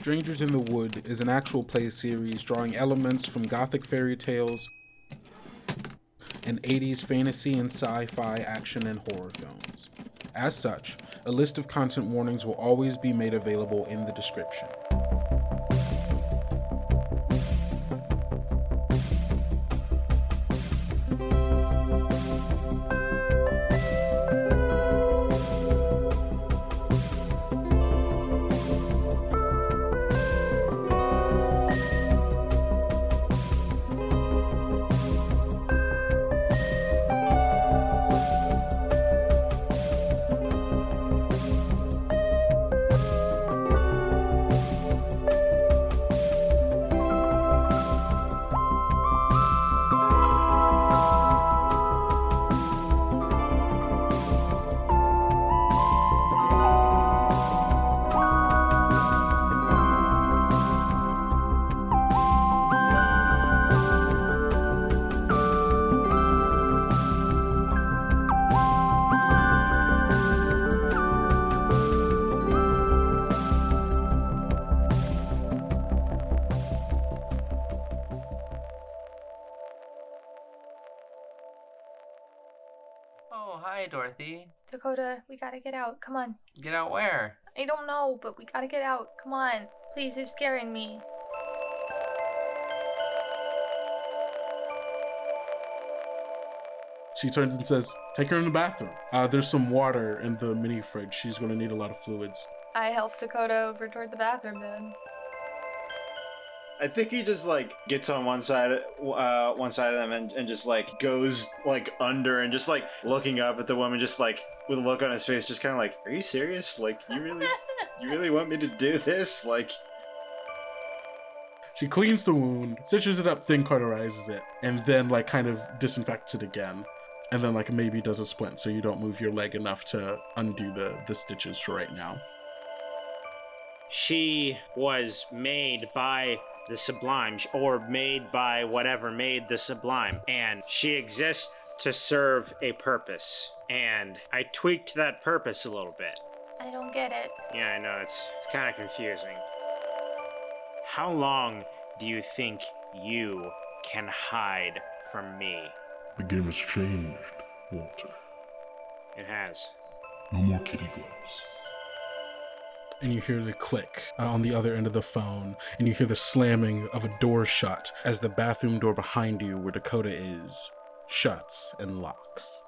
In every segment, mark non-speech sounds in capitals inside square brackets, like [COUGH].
Strangers in the Wood is an actual play series drawing elements from gothic fairy tales and 80s fantasy and sci fi action and horror films. As such, a list of content warnings will always be made available in the description. But we gotta get out. Come on. Please, you're scaring me. She turns and says, Take her in the bathroom. Uh, there's some water in the mini fridge. She's going to need a lot of fluids. I help Dakota over toward the bathroom then. I think he just like gets on one side, uh, one side of them, and, and just like goes like under and just like looking up at the woman, just like with a look on his face, just kind of like, "Are you serious? Like, you really, [LAUGHS] you really want me to do this? Like." She cleans the wound, stitches it up, thin cauterizes it, and then like kind of disinfects it again. And then like maybe does a splint so you don't move your leg enough to undo the, the stitches for right now. She was made by the Sublime, or made by whatever made the Sublime, and she exists to serve a purpose. And I tweaked that purpose a little bit. I don't get it. Yeah, I know it's it's kind of confusing. How long do you think you can hide from me? The game has changed, Walter. It has. No more kitty gloves. and you hear the click uh, on the other end of the phone, and you hear the slamming of a door shut as the bathroom door behind you, where Dakota is, shuts and locks.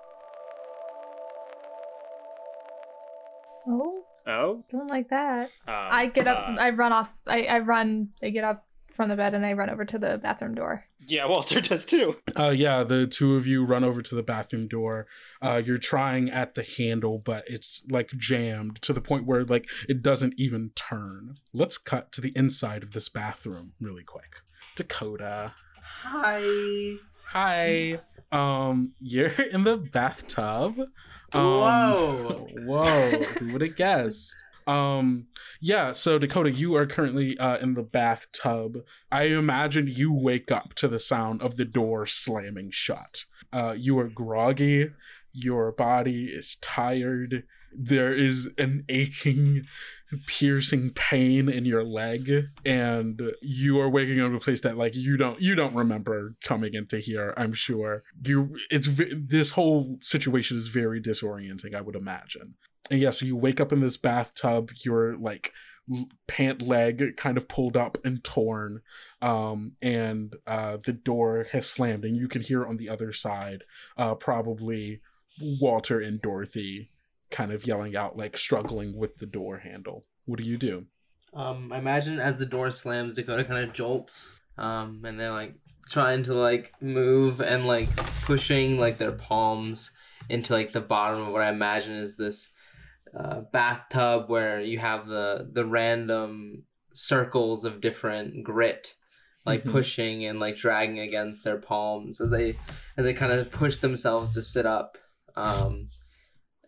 Oh, Oh. don't like that. Um, I get up. uh, I run off. I, I run. I get up from the bed and I run over to the bathroom door. yeah, Walter [LAUGHS] does too. Uh, yeah, the two of you run over to the bathroom door. Uh, you're trying at the handle, but it's like jammed to the point where like it doesn't even turn. Let's cut to the inside of this bathroom really quick. Dakota. Hi. Hi. Um, you're [LAUGHS] in the bathtub. Um, Whoa. Whoa. [LAUGHS] Who would have guessed? Um, yeah, so Dakota, you are currently uh, in the bathtub. I imagine you wake up to the sound of the door slamming shut. Uh, you are groggy. Your body is tired. There is an aching, piercing pain in your leg, and you are waking up in a place that like you don't you don't remember coming into here. I'm sure you. It's this whole situation is very disorienting. I would imagine. And yeah, so you wake up in this bathtub. Your like pant leg kind of pulled up and torn, um, and uh, the door has slammed, and you can hear on the other side, uh, probably Walter and Dorothy kind of yelling out, like struggling with the door handle. What do you do? Um, I imagine as the door slams, Dakota kind of jolts, um, and they're like trying to like move and like pushing like their palms into like the bottom of what I imagine is this uh, bathtub where you have the the random circles of different grit like Mhm. pushing and like dragging against their palms as they as they kind of push themselves to sit up um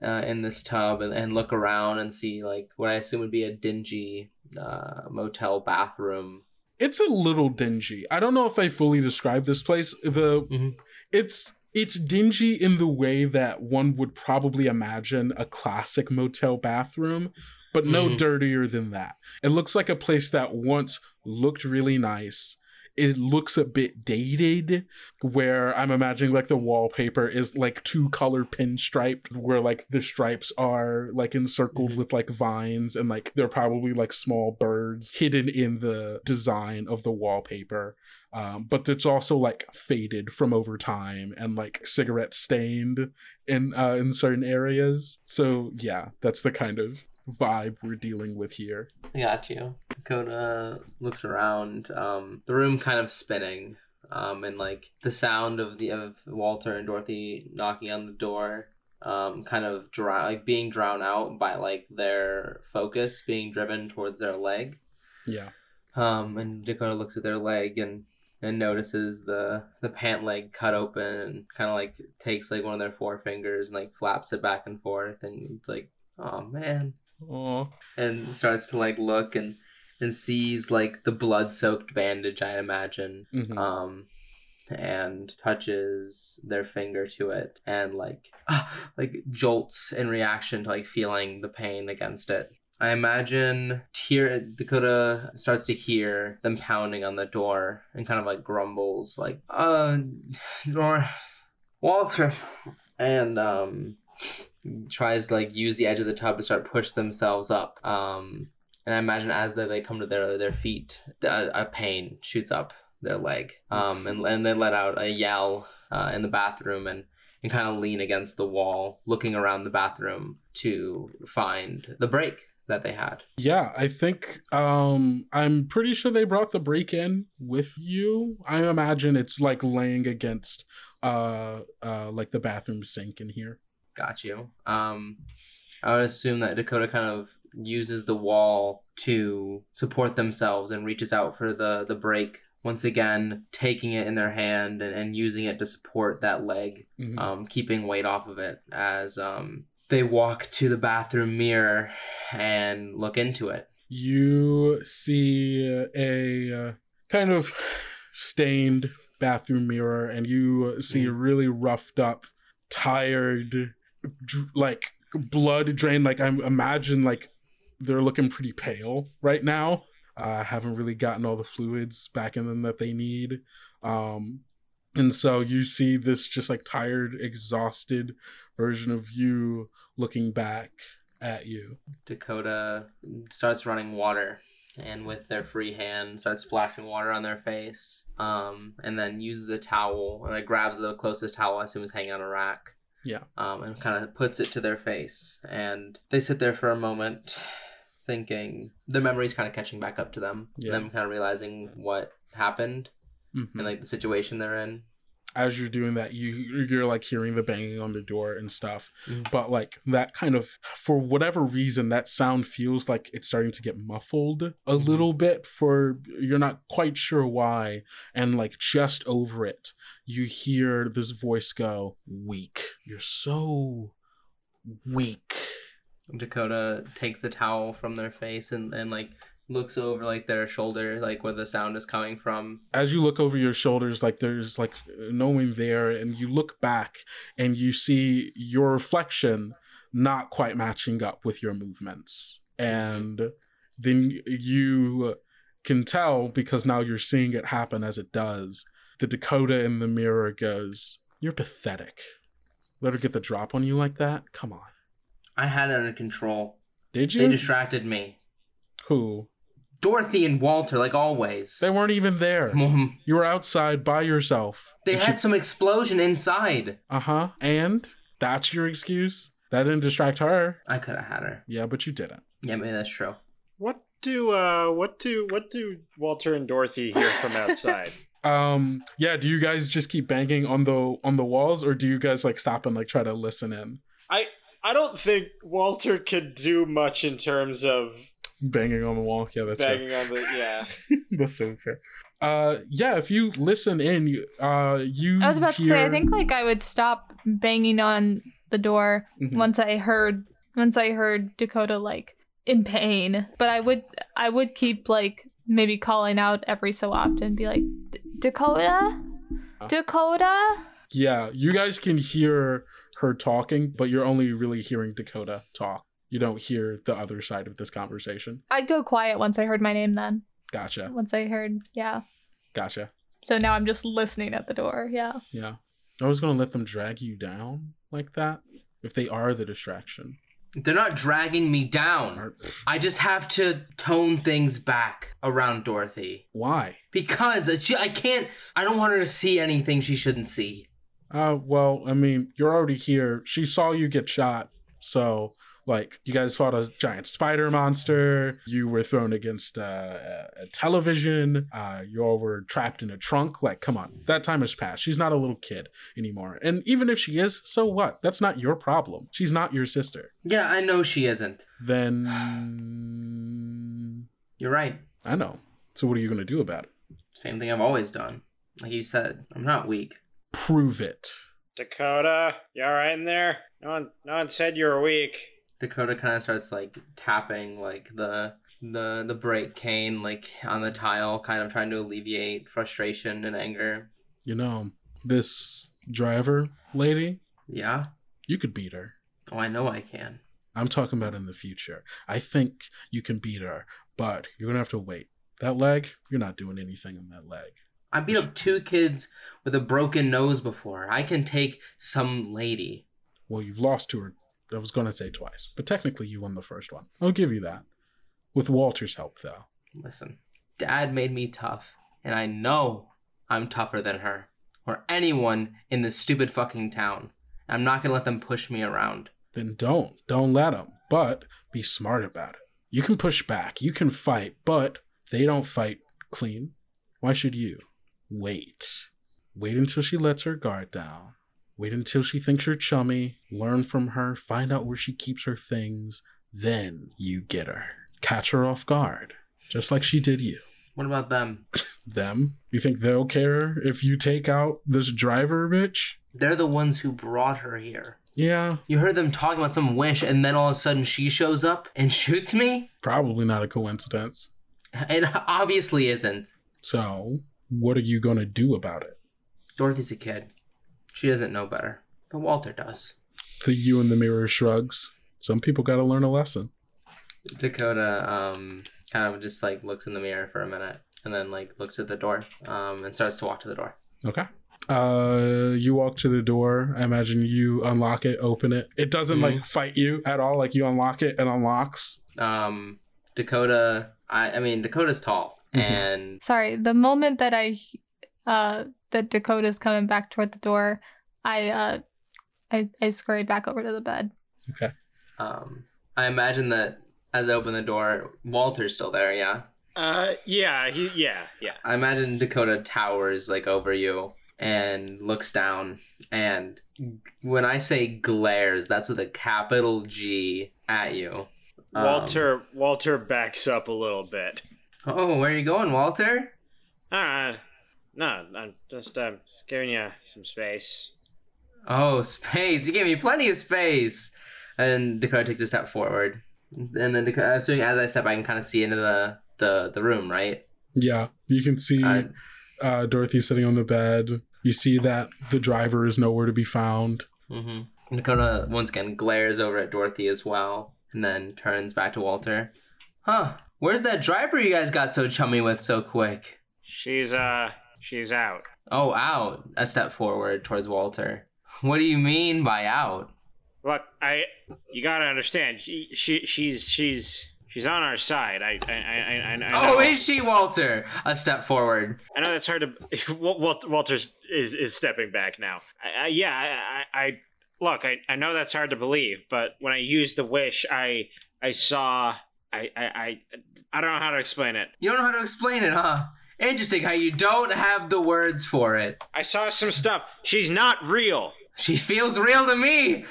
uh, in this tub and, and look around and see like what I assume would be a dingy uh, motel bathroom. It's a little dingy. I don't know if I fully describe this place. The Mhm. it's it's dingy in the way that one would probably imagine a classic motel bathroom, but no Mhm. dirtier than that. It looks like a place that once looked really nice. It looks a bit dated, where I'm imagining like the wallpaper is like two color pinstriped, where like the stripes are like encircled Mhm. with like vines, and like they're probably like small birds hidden in the design of the wallpaper. Um, but it's also like faded from over time and like cigarette stained in uh, in certain areas. So yeah, that's the kind of vibe we're dealing with here. I got you. Dakota looks around. Um, the room kind of spinning. Um, and like the sound of the of Walter and Dorothy knocking on the door, um, kind of drown like being drowned out by like their focus being driven towards their leg. Yeah. Um, and Dakota looks at their leg and and notices the the pant leg cut open and kind of like takes like one of their forefingers and like flaps it back and forth and it's like, oh man, Oh. and starts to like look and and sees like the blood soaked bandage I imagine Mhm. um and touches their finger to it and like ah, like jolts in reaction to like feeling the pain against it I imagine hear Dakota starts to hear them pounding on the door and kind of like grumbles like uh door Walter and um tries to like use the edge of the tub to start push themselves up um and I imagine as they, they come to their their feet a, a pain shoots up their leg um and, and they let out a yell uh, in the bathroom and and kind of lean against the wall looking around the bathroom to find the break that they had Yeah, I think um I'm pretty sure they brought the break in with you. I imagine it's like laying against uh uh like the bathroom sink in here. Got you. Um, I would assume that Dakota kind of uses the wall to support themselves and reaches out for the the break once again, taking it in their hand and, and using it to support that leg, Mhm. um, keeping weight off of it as um, they walk to the bathroom mirror and look into it. you see a uh, kind of stained bathroom mirror and you see a really roughed up tired dr- like blood drained like i imagine like they're looking pretty pale right now. Uh haven't really gotten all the fluids back in them that they need. Um and so you see this just like tired exhausted version of you looking back at you. Dakota starts running water and with their free hand starts splashing water on their face um, and then uses a towel and like grabs the closest towel I assume is hanging on a rack Yeah. um, and kind of puts it to their face and they sit there for a moment thinking the memories kind of catching back up to them Yeah. and them kind of realizing what happened Mhm. and like the situation they're in as you're doing that you you're like hearing the banging on the door and stuff. Mhm. but like that kind of for whatever reason that sound feels like it's starting to get muffled a little bit for you're not quite sure why and like just over it you hear this voice go weak. You're so weak. Dakota takes the towel from their face and, and like looks over like their shoulder, like where the sound is coming from. as you look over your shoulders like there's like no one there and you look back and you see your reflection not quite matching up with your movements mm-hmm. and then you can tell because now you're seeing it happen as it does the dakota in the mirror goes you're pathetic let her get the drop on you like that come on I had it under control. did you? They distracted me. who Dorothy and Walter, like always. they weren't even there Mom, you were outside by yourself they had she- some explosion inside. Uh huh. And that's your excuse? That didn't distract her. I could have had her. Yeah, but you didn't. Yeah, maybe that's true. What do uh what do what do Walter and Dorothy hear from [LAUGHS] outside? Um. Yeah. Do you guys just keep banging on the on the walls, or do you guys like stop and like try to listen in? I I don't think Walter could do much in terms of Banging on the wall. Yeah, that's fair. on the yeah. [LAUGHS] that's so fair. Uh. Yeah. If you listen in, you uh you. I was about to say, I think like I would stop banging on the door Mhm. once I heard once I heard Dakota like in pain. But I would I would keep like maybe calling out every so often, be like, Dakota, Dakota. Yeah, you guys can hear her talking, but you're only really hearing Dakota talk. You don't hear the other side of this conversation. I'd go quiet once I heard my name then. Gotcha. Once I heard, yeah. Gotcha. So now I'm just listening at the door. Yeah. Yeah. I was gonna let them drag you down like that if they are the distraction. They're not dragging me down. I just have to tone things back around Dorothy. Why? Because she, I can't, I don't want her to see anything she shouldn't see. Uh, well, I mean, you're already here. She saw you get shot, so like, you guys fought a giant spider monster. You were thrown against uh, a a television. Uh, you all were trapped in a trunk. Like, come on, that time has passed. She's not a little kid anymore. And even if she is, so what? That's not your problem. She's not your sister. Yeah, I know she isn't. Then [SIGHS] You're right. I know. So what are you gonna do about it? Same thing I've always done. Like you said, I'm not weak. Prove it. Dakota, you alright in there? No one, no one said you were weak. Dakota kind of starts like tapping like the the the brake cane like on the tile, kind of trying to alleviate frustration and anger. You know, this driver lady, Yeah. you could beat her. Oh, I know I can. I'm talking about in the future. I think you can beat her, but you're gonna have to wait. That leg, you're not doing anything on that leg. I beat up two kids with a broken nose before. I can take some lady. Well, you've lost to her. I was gonna say twice, but technically you won the first one. I'll give you that. With Walter's help, though. Listen, Dad made me tough, and I know I'm tougher than her or anyone in this stupid fucking town. I'm not gonna let them push me around. Then don't. Don't let them. But be smart about it. You can push back. You can fight, but they don't fight clean. Why should you? Wait. Wait until she lets her guard down. Wait until she thinks you're chummy. Learn from her. Find out where she keeps her things. Then you get her. Catch her off guard. Just like she did you. What about them? [COUGHS] Them? You think they'll care if you take out this driver bitch? They're the ones who brought her here. Yeah, You heard them talking about some wish, and then all of a sudden she shows up and [LAUGHS] shoots me? probably not a coincidence. It obviously isn't. So, what are you gonna do about it? Dorothy's a kid. She doesn't know better. But Walter does. The you in the mirror shrugs. Some people gotta learn a lesson. Dakota um kind of just like looks in the mirror for a minute and then like looks at the door um and starts to walk to the door. Okay. Uh, you walk to the door. I imagine you unlock it, open it. It doesn't like fight you at all. Like you unlock it and unlocks. Um Dakota I I mean Dakota's tall Mhm. and Sorry, the moment that I uh that Dakota's coming back toward the door, I uh I I scurry back over to the bed. Okay. Um I imagine that as I open the door, Walter's still there, yeah. Uh, yeah, he, yeah, yeah. I imagine Dakota towers like over you and looks down and when I say glares, that's with a capital G at you. Um, Walter, Walter backs up a little bit. oh, where are you going, Walter? Uh, no, I'm just um giving you some space. Oh, space. You gave me plenty of space. And Dakota takes a step forward. And then Dakota, so as I step, I can kind of see into the, the, the room, right? Yeah, you can see Uh, uh, Dorothy sitting on the bed. You see that the driver is nowhere to be found. mm-hmm. Dakota once again glares over at Dorothy as well. And then turns back to Walter. Huh. Where's that driver you guys got so chummy with so quick? She's uh, she's out. Oh, out. A step forward towards Walter. What do you mean by out? Look, I, you gotta understand. She, she, she's, she's, she's on our side. I, I, I, I, I know. Oh, is she Walter? A step forward. I know that's hard to. [LAUGHS] Wal- Wal- is is stepping back now. I, yeah, I, I, I look. I, I know that's hard to believe, but when I used the wish, I I saw. I, I, I, I don't know how to explain it. You don't know how to explain it, huh? Interesting how you don't have the words for it. I saw some stuff. She's not real. She feels real to me.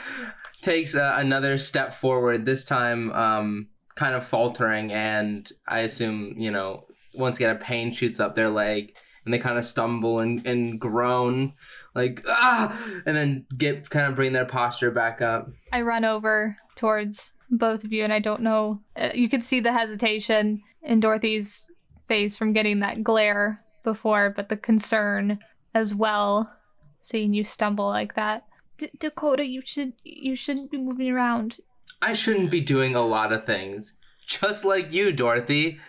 Takes uh, another step forward, this time um, kind of faltering, and I assume, you know, once again, a pain shoots up their leg, and they kind of stumble and, and groan, like, ah, and then get kind of bring their posture back up. I run over towards both of you, and I don't know. Uh, you could see the hesitation in Dorothy's face from getting that glare before, but the concern as well, seeing you stumble like that. D- Dakota, you should you shouldn't be moving around. I shouldn't be doing a lot of things. Just like you, Dorothy.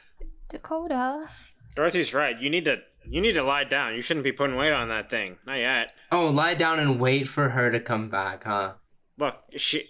Dakota. Dorothy's right. You need to you need to lie down. You shouldn't be putting weight on that thing. Not yet. Oh, lie down and wait for her to come back, huh? Look, she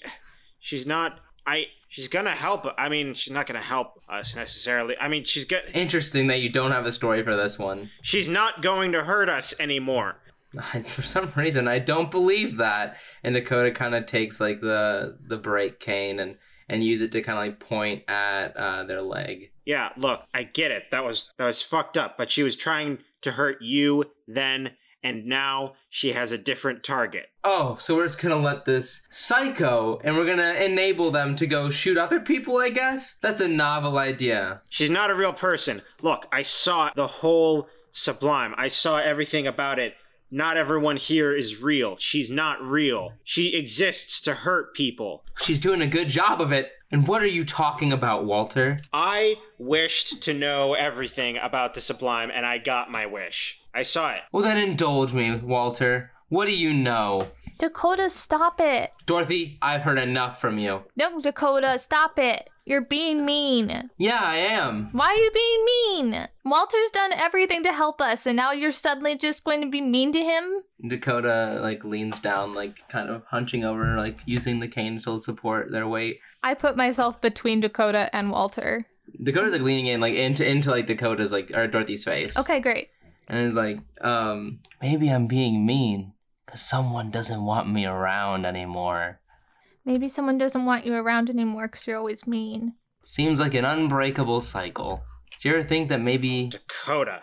she's not I she's gonna help I mean she's not gonna help us necessarily. I mean she's get Interesting that you don't have a story for this one. she's not going to hurt us anymore. [LAUGHS] For some reason, I don't believe that. And Dakota kind of takes like the the brake cane and and use it to kind of like point at uh, their leg. Yeah, look, I get it. That was that was fucked up, but she was trying to hurt you then and now she has a different target. Oh, so we're just gonna let this psycho and we're gonna enable them to go shoot other people, I guess? That's a novel idea. She's not a real person. Look, I saw the whole Sublime. I saw everything about it. Not everyone here is real. She's not real. She exists to hurt people. She's doing a good job of it. And what are you talking about, Walter? I wished to know everything about the Sublime, and I got my wish. I saw it. Well, then indulge me, Walter. What do you know? Dakota, stop it. Dorothy, I've heard enough from you. No, Dakota, stop it. You're being mean. Yeah, I am. Why are you being mean? Walter's done everything to help us, and now you're suddenly just going to be mean to him? Dakota like leans down, like kind of hunching over, like using the cane to support their weight. I put myself between Dakota and Walter. Dakota's like leaning in, like into into like Dakota's like or Dorothy's face. Okay, great. And is like, um, maybe I'm being mean because someone doesn't want me around anymore. Maybe someone doesn't want you around anymore because you're always mean. Seems like an unbreakable cycle. Do you ever think that maybe Dakota,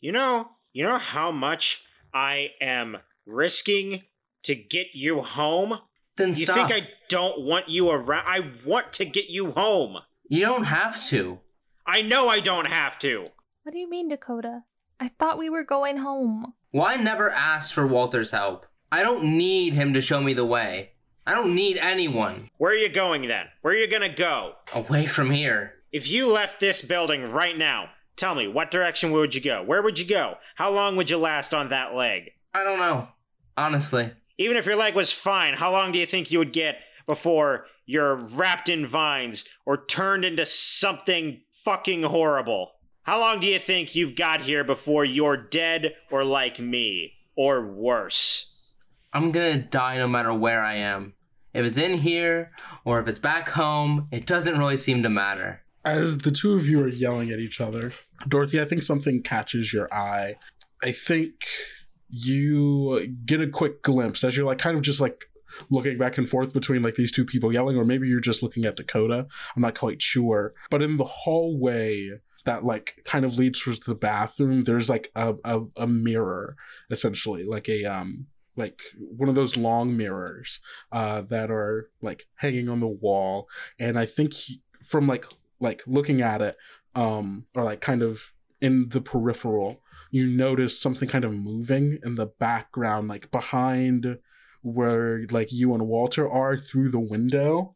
you know, you know how much I am risking to get you home? Then You stop? think I don't want you around? I want to get you home. You don't have to. I know I don't have to. What do you mean, Dakota? I thought we were going home. Well, I never asked for Walter's help. I don't need him to show me the way. I don't need anyone. Where are you going then? Where are you gonna go? Away from here. If you left this building right now, tell me, what direction would you go? Where would you go? How long would you last on that leg? I don't know. Honestly. Even if your leg was fine, how long do you think you would get before you're wrapped in vines or turned into something fucking horrible? How long do you think you've got here before you're dead or like me? Or worse? I'm gonna die no matter where I am. If it's in here or if it's back home, it doesn't really seem to matter. As the two of you are yelling at each other, Dorothy, I think something catches your eye. I think you get a quick glimpse as you're like kind of just like looking back and forth between like these two people yelling, or maybe you're just looking at Dakota. I'm not quite sure. But in the hallway that like kind of leads towards the bathroom, there's like a, a, a mirror, essentially, like a um like one of those long mirrors uh that are like hanging on the wall. And I think he, from like like looking at it, um, or like kind of in the peripheral, you notice something kind of moving in the background, like behind where like you and Walter are through the window.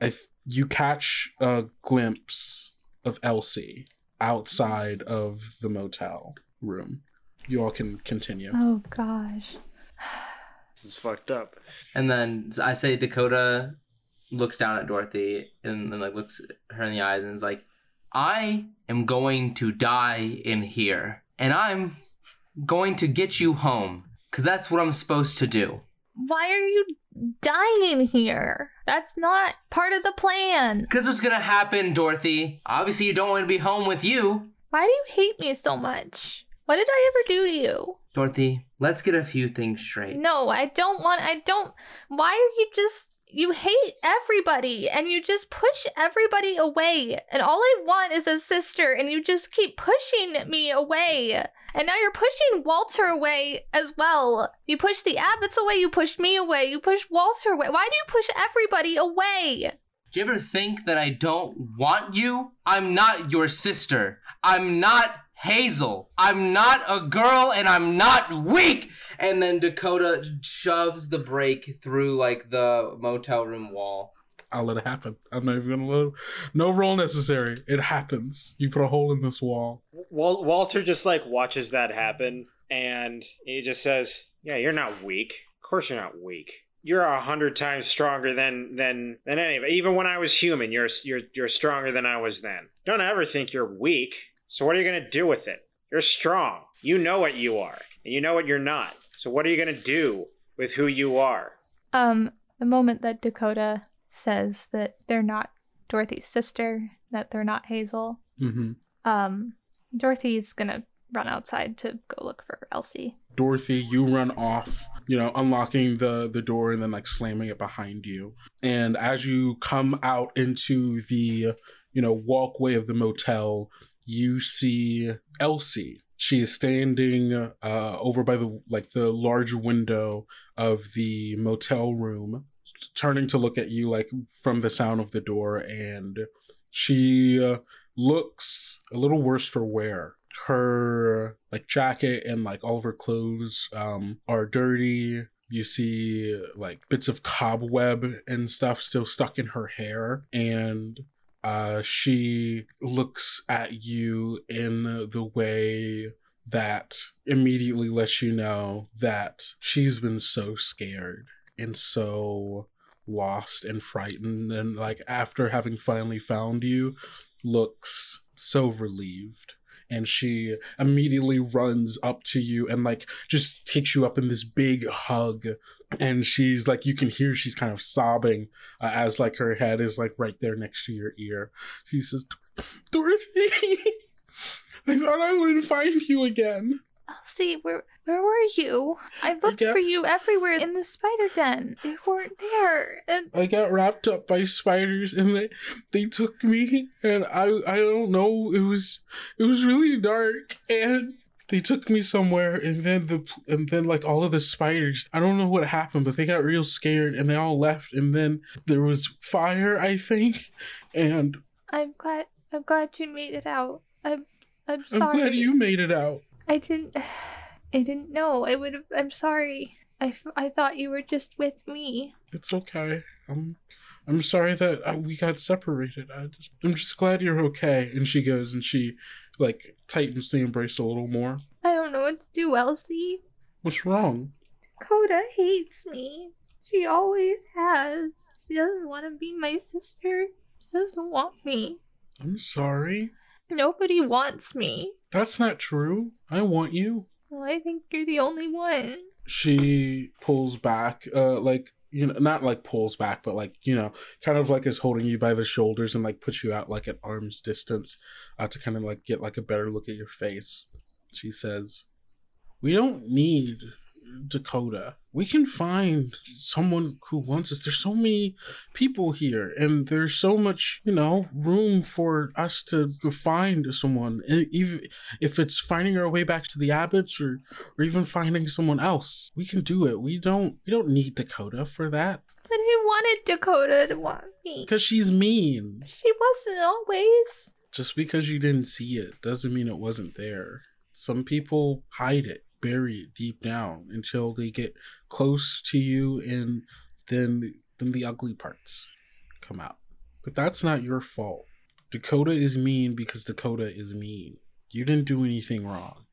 If you catch a glimpse of Elsie outside of the motel room, you all can continue. Oh gosh. This is fucked up. And then I say Dakota looks down at Dorothy and then like looks her in the eyes and is like, I am going to die in here. And I'm going to get you home. Cause that's what I'm supposed to do. Why are you dying here? That's not part of the plan. Cause what's gonna happen, Dorothy? Obviously you don't want to be home with you. Why do you hate me so much? What did I ever do to you? Dorothy, let's get a few things straight. No, I don't want. I don't. Why are you just. You hate everybody and you just push everybody away. And all I want is a sister, and you just keep pushing me away. And now you're pushing Walter away as well. You push the Abbotts away, you push me away, you push Walter away. Why do you push everybody away? Do you ever think that I don't want you? I'm not your sister. I'm not Hazel. I'm not a girl and I'm not weak. And then Dakota shoves the brake through like the motel room wall. I'll let it happen. I'm not even gonna let no roll necessary. It happens. You put a hole in this wall. Wal- Walter just like watches that happen and he just says, Yeah, you're not weak. Of course you're not weak. you're a hundred times stronger than than than any of it. Even when I was human, you're you're you're stronger than I was then. Don't ever think you're weak. So what are you gonna do with it? You're strong. You know what you are, and you know what you're not. So what are you gonna do with who you are? Um, the moment that Dakota says that they're not Dorothy's sister, that they're not Hazel, hmm um, Dorothy's gonna run outside to go look for Elsie. Dorothy, you run off, you know, unlocking the the door and then like slamming it behind you. And as you come out into the, you know, walkway of the motel, you see Elsie. She is standing uh, over by the like the large window of the motel room, turning to look at you like from the sound of the door, and she uh, looks a little worse for wear her like jacket and like all of her clothes um are dirty you see like bits of cobweb and stuff still stuck in her hair and uh she looks at you in the way that immediately lets you know that she's been so scared and so lost and frightened and like after having finally found you looks so relieved and she immediately runs up to you and like just takes you up in this big hug. And she's like you can hear she's kind of sobbing uh, as like her head is like right there next to your ear. She says dorothy [LAUGHS] i thought i wouldn't find you again. Elsie, where where were you? I looked got- for you everywhere in the spider den. You weren't there. And I got wrapped up by spiders and they they took me and I I don't know it was it was really dark and they took me somewhere and then the and then like all of the spiders I don't know what happened but they got real scared and they all left and then there was fire I think and I'm glad I'm glad you made it out. I'm I'm I'm glad you made it out. I didn't [SIGHS] I didn't know. I would have I'm sorry. I, f- I thought you were just with me. It's okay. I'm I'm sorry that uh, we got separated. I just, I'm just glad you're okay. And she goes and she like tightens the embrace a little more. I don't know what to do, Elsie. What's wrong? Coda hates me. She always has. She doesn't want to be my sister. She doesn't want me. I'm sorry. Nobody wants me. That's not true. I want you. Well, I think you're the only one. She pulls back, uh, like you know, not like pulls back, but like you know, kind of like is holding you by the shoulders and like puts you out like at arm's distance, uh, to kind of like get like a better look at your face. She says, "We don't need Dakota. We can find someone who wants us. There's so many people here, and there's so much, you know, room for us to find someone. And even if it's finding our way back to the Abbots, or or even finding someone else, we can do it. We don't we don't need Dakota for that But I wanted Dakota to want me. because she's mean. She wasn't always. Just because you didn't see it doesn't mean it wasn't there. Some people hide it, bury it deep down until they get close to you and then then the ugly parts come out. But that's not your fault. Dakota is mean because Dakota is mean. You didn't do anything wrong.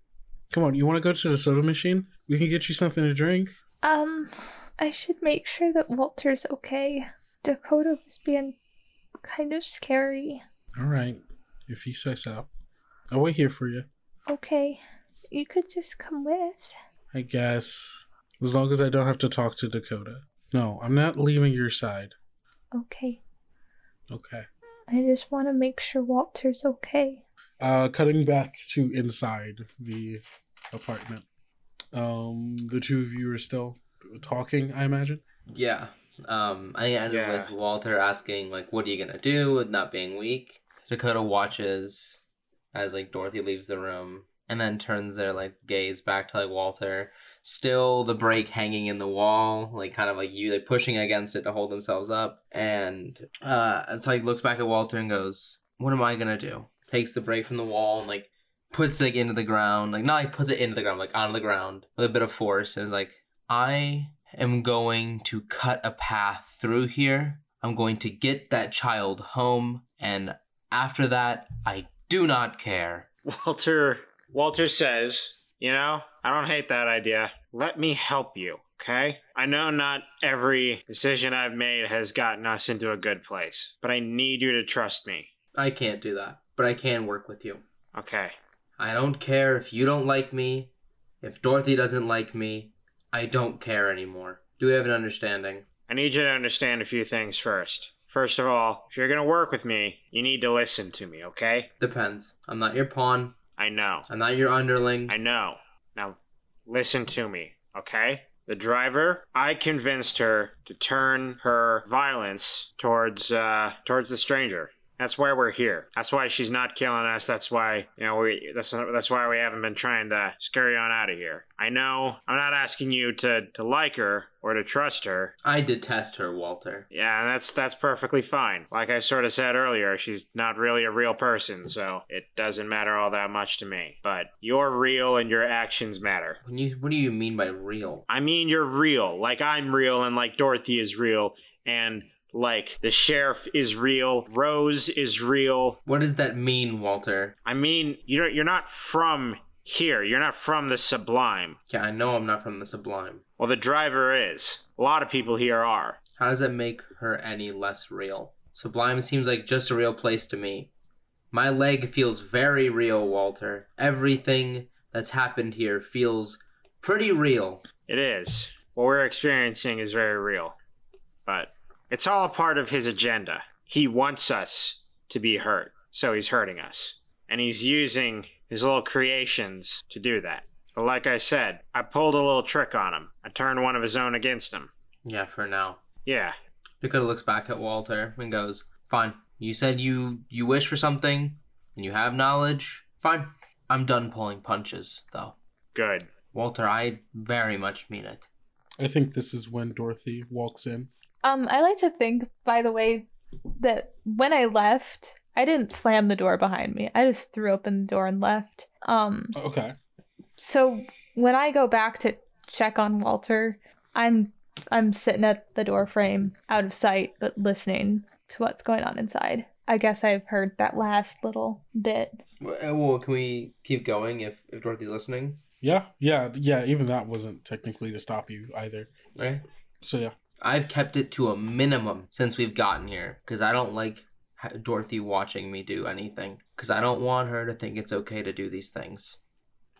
Come on, you want to go to the soda machine? We can get you something to drink. Um, I should make sure that Walter's okay. Dakota was being kind of scary. All right, if you say so. I'll wait here for you. Okay, you could just come with. I guess. As long as I don't have to talk to Dakota. No, I'm not leaving your side. Okay, Okay. I just want to make sure Walter's okay. Uh, cutting back to inside the apartment. Um, the two of you are still talking, I imagine. Yeah. Um, I ended Yeah. with Walter asking like, "What are you gonna do with not being weak?" Dakota watches as like Dorothy leaves the room, and then turns their like gaze back to like Walter. Still, the brake hanging in the wall, like kind of like you like pushing against it to hold themselves up. And uh, so he looks back at Walter and goes, "What am I gonna do?" Takes the brake from the wall and like puts it like, into the ground, like not like puts it into the ground, like on the ground with a bit of force. And is like, I am going to cut a path through here. I'm going to get that child home, and after that, I do not care. Walter Walter says, "You know, I don't hate that idea. Let me help you. Okay? I know not every decision I've made has gotten us into a good place, but I need you to trust me. I can't do that, but I can work with you. Okay. I don't care if you don't like me, if Dorothy doesn't like me. I don't care anymore. Do we have an understanding? I need you to understand a few things first. First of all, if you're gonna work with me, you need to listen to me, okay? Depends. I'm not your pawn. I know. I'm not your underling. I know. Now, listen to me, okay? The driver, I convinced her to turn her violence towards uh towards the stranger. That's why we're here. That's why she's not killing us. That's why you know we. That's that's why we haven't been trying to scurry on out of here. I know. I'm not asking you to to like her or to trust her. I detest her, Walter. Yeah, that's that's perfectly fine. Like I sort of said earlier, she's not really a real person, so it doesn't matter all that much to me. But you're real and your actions matter. You, what do you mean by real? I mean, you're real. Like I'm real and like Dorothy is real and like the sheriff is real, Rose is real. What does that mean, Walter? I mean, you're you're not from here. You're not from the Sublime. Yeah, I know I'm not from the Sublime. Well, the driver is. A lot of people here are. How does that make her any less real? Sublime seems like just a real place to me. My leg feels very real, Walter. Everything that's happened here feels pretty real. It is. What we're experiencing is very real. But it's all a part of his agenda. He wants us to be hurt, so he's hurting us. And he's using his little creations to do that. But like I said, I pulled a little trick on him. I turned one of his own against him. Yeah, for now. Yeah, Dakota looks back at Walter and goes, Fine. You said you you wish for something and you have knowledge. Fine. I'm done pulling punches, though. good. Walter, I very much mean it. I think this is when Dorothy walks in. Um, I like to think, by the way, that when I left, I didn't slam the door behind me. I just threw open the door and left. Um, Okay. so when I go back to check on Walter, I'm I'm sitting at the door frame, out of sight, but listening to what's going on inside. I guess I've heard that last little bit. Well, can we keep going if, if Dorothy's listening? Yeah, yeah, yeah. Even that wasn't technically to stop you either. Okay. So yeah. I've kept it to a minimum since we've gotten here because I don't like Dorothy watching me do anything because I don't want her to think it's okay to do these things.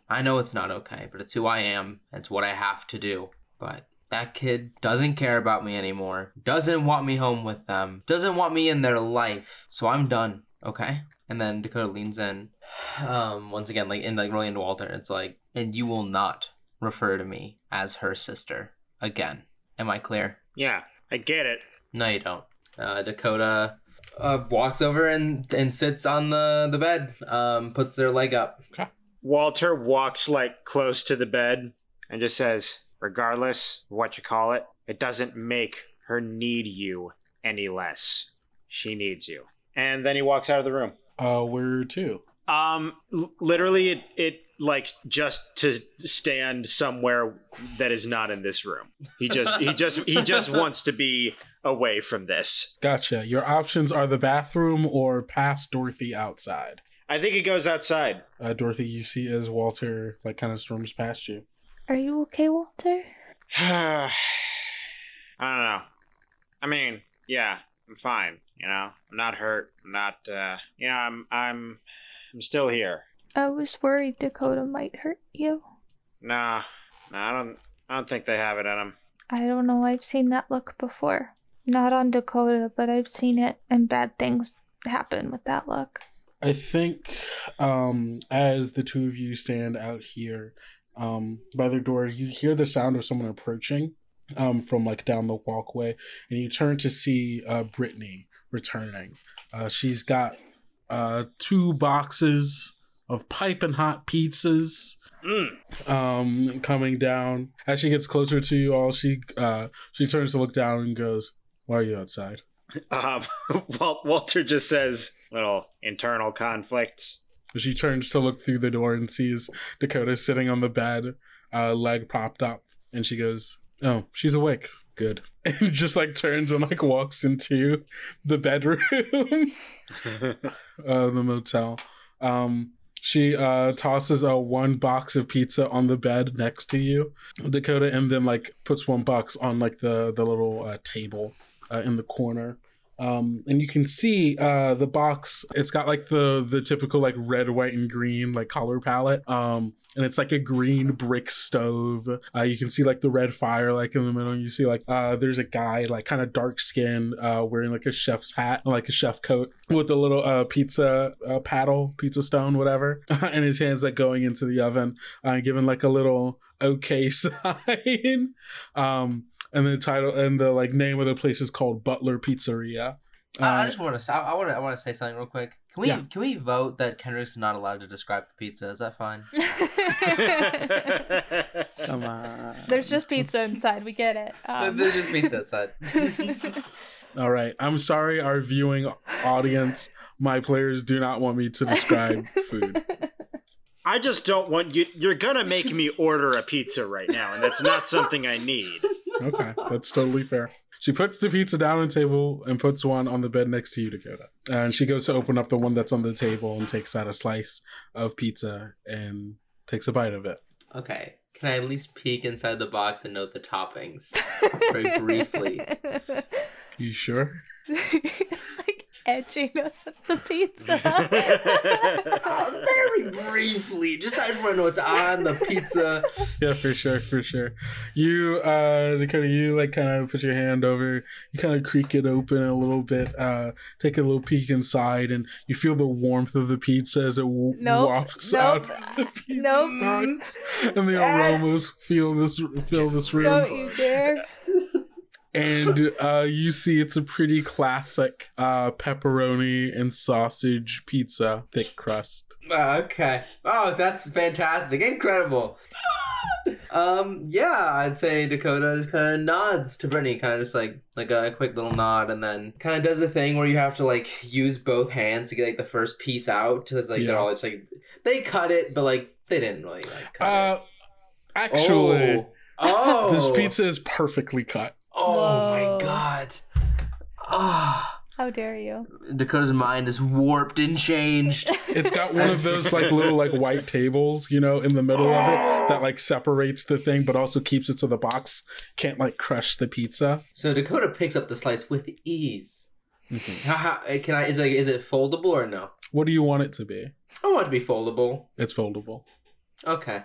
I know it's not okay, but it's who I am. It's what I have to do. But that kid doesn't care about me anymore. Doesn't want me home with them. Doesn't want me in their life. So I'm done. Okay. And then Dakota leans in, um, once again, like in like really into Walter. It's like, and you will not refer to me as her sister again. Am I clear? Yeah, I get it. No, you don't. Uh, Dakota uh, walks over and and sits on the the bed. Um, puts their leg up. Walter walks like close to the bed and just says, regardless of what you call it, it doesn't make her need you any less. She needs you. And then he walks out of the room. Uh, where to? Um, l- literally, it, it like just to stand somewhere that is not in this room. He just he just he just wants to be away from this. Gotcha. Your options are the bathroom or past Dorothy outside. I think he goes outside. Uh, Dorothy, you see as Walter like kind of storms past you. Are you okay, Walter? [SIGHS] I don't know. I mean, yeah, I'm fine. You know, I'm not hurt. I'm not. uh You know, I'm. I'm. I'm still here. I was worried Dakota might hurt you. Nah, nah. I don't. I don't think they have it in them. I don't know, I've seen that look before. Not on Dakota, but I've seen it and bad things happen with that look. I think um, as the two of you stand out here um, by the door, you hear the sound of someone approaching um, from like down the walkway, and you turn to see uh, Brittany returning. Uh, she's got uh, two boxes of piping hot pizzas Mm. um, coming down. As she gets closer to you all, she uh, she turns to look down and goes, "Why are you outside?" Um, [LAUGHS] Wal- Walter just says, "Little internal conflict." She turns to look through the door and sees Dakota sitting on the bed, uh, leg propped up, and she goes, "Oh, she's awake. Good." [LAUGHS] And just like turns and like walks into the bedroom, [LAUGHS] uh, the motel. Um, She uh tosses a one box of pizza on the bed next to you, Dakota, and then like puts one box on like the the little uh, table uh, in the corner. Um, and you can see uh, the box. It's got like the the typical like red, white, and green like color palette. Um, and it's like a green brick stove. Uh, you can see like the red fire like in the middle. You see like uh, there's a guy like kind of dark skinned, uh, wearing like a chef's hat, and, like a chef coat with a little uh, pizza uh, paddle, pizza stone, whatever, [LAUGHS] and his hands like going into the oven, uh, giving like a little okay [LAUGHS] sign. um, and the title and the like name of the place is called Butler Pizzeria. I- I Uh, just want to. I want to. I want to say something real quick. Can we? Yeah. Can we vote that Kendrick's not allowed to describe the pizza? Is that fine? [LAUGHS] [LAUGHS] come on. There's just pizza inside. We get it. Um, There's just pizza outside. [LAUGHS] All right. I'm sorry, our viewing audience. My players do not want me to describe food. I just don't want you. You're gonna make me order a pizza right now, and that's not something I need. Okay, that's totally fair. She puts the pizza down on the table and puts one on the bed next to you, Dakota. And she goes to open up the one that's on the table and takes out a slice of pizza and takes a bite of it. Okay. Can I at least peek inside the box and note the toppings [LAUGHS] very briefly? You sure? like [LAUGHS] edging us with the pizza. [LAUGHS] [LAUGHS] very briefly, just I just want to know what's on the pizza. [LAUGHS] Yeah, for sure, for sure. You, uh, Dakota, you like kind of put your hand over, you kind of creak it open a little bit, uh, take a little peek inside, and you feel the warmth of the pizza as it w- Nope, wafts nope, out of the pizza nope. box, and the aromas fill this fill this room. Don't you dare. And uh, you see it's a pretty classic uh, pepperoni and sausage pizza, thick crust. Oh, okay. Oh, that's fantastic. Incredible. [LAUGHS] Um, yeah, I'd say Dakota kind of nods to Brittany, kind of just like like a quick little nod, and then kind of does a thing where you have to like use both hands to get like the first piece out. Because like Yeah. they're all it's like they cut it, but like they didn't really like cut Uh, it. actually, oh, [LAUGHS] oh, this pizza is perfectly cut. Oh Whoa. my god. Ah. How dare you? Dakota's mind is warped and changed. [LAUGHS] It's got one of those like little like white tables, you know, in the middle of it that like separates the thing, but also keeps it so the box can't like crush the pizza. So Dakota picks up the slice with ease. How, how can I? Is it is it foldable or no? What do you want it to be? I want it to be foldable. It's foldable. Okay.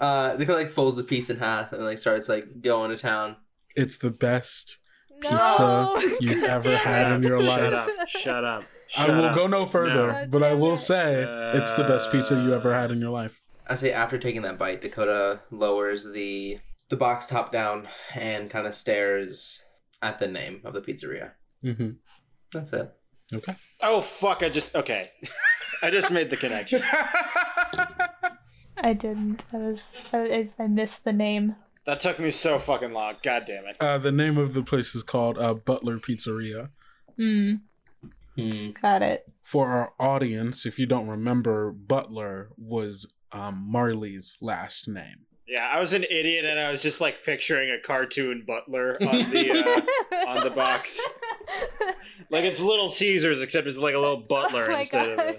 Uh, Dakota like folds the piece in half and like starts like going to town. It's the best No. pizza [LAUGHS] you've ever had in your life. Shut up! Shut up! I will up. go no further, No. but I will say it's the best pizza you ever had in your life. I say after taking that bite, Dakota lowers the the box top down and kind of stares at the name of the pizzeria. hmm That's it. Okay. Oh fuck! I just okay. [LAUGHS] I just made the connection. [LAUGHS] I didn't. I was. I, I missed the name. That took me so fucking long. God damn it. Uh, the name of the place is called uh, Butler Pizzeria. Hmm. Hmm. Got it. For our audience, if you don't remember, Butler was um, Marley's last name. Yeah, I was an idiot and I was just like picturing a cartoon butler on the uh, [LAUGHS] on the box. Like it's Little Caesars, except it's like a little butler Oh my instead of. A...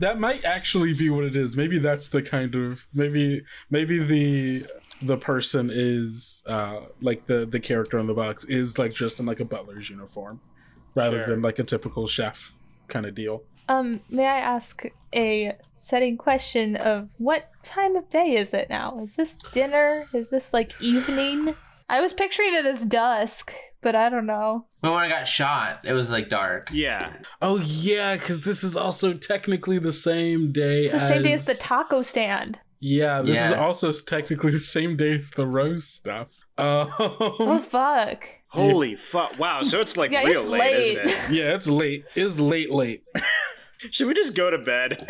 That might actually be what it is. Maybe that's the kind of maybe maybe the the person is uh like the the character on the box is like just in like a butler's uniform rather Sure. than like a typical chef kind of deal. Um, may I ask a setting question of what time of day is it now? Is this dinner? Is this like evening? I was picturing it as dusk, but I don't know. But when I got shot, it was like dark. Yeah, Oh yeah, because this is also technically the same day. It's the as, same day as the taco stand. Yeah, this is also technically the same day as the rose stuff. [LAUGHS] Um, Oh fuck. [LAUGHS] holy fuck! Wow, so it's like Yeah, real it's late, late. isn't it? yeah, it's late. It's late, late. [LAUGHS] Should we just go to bed?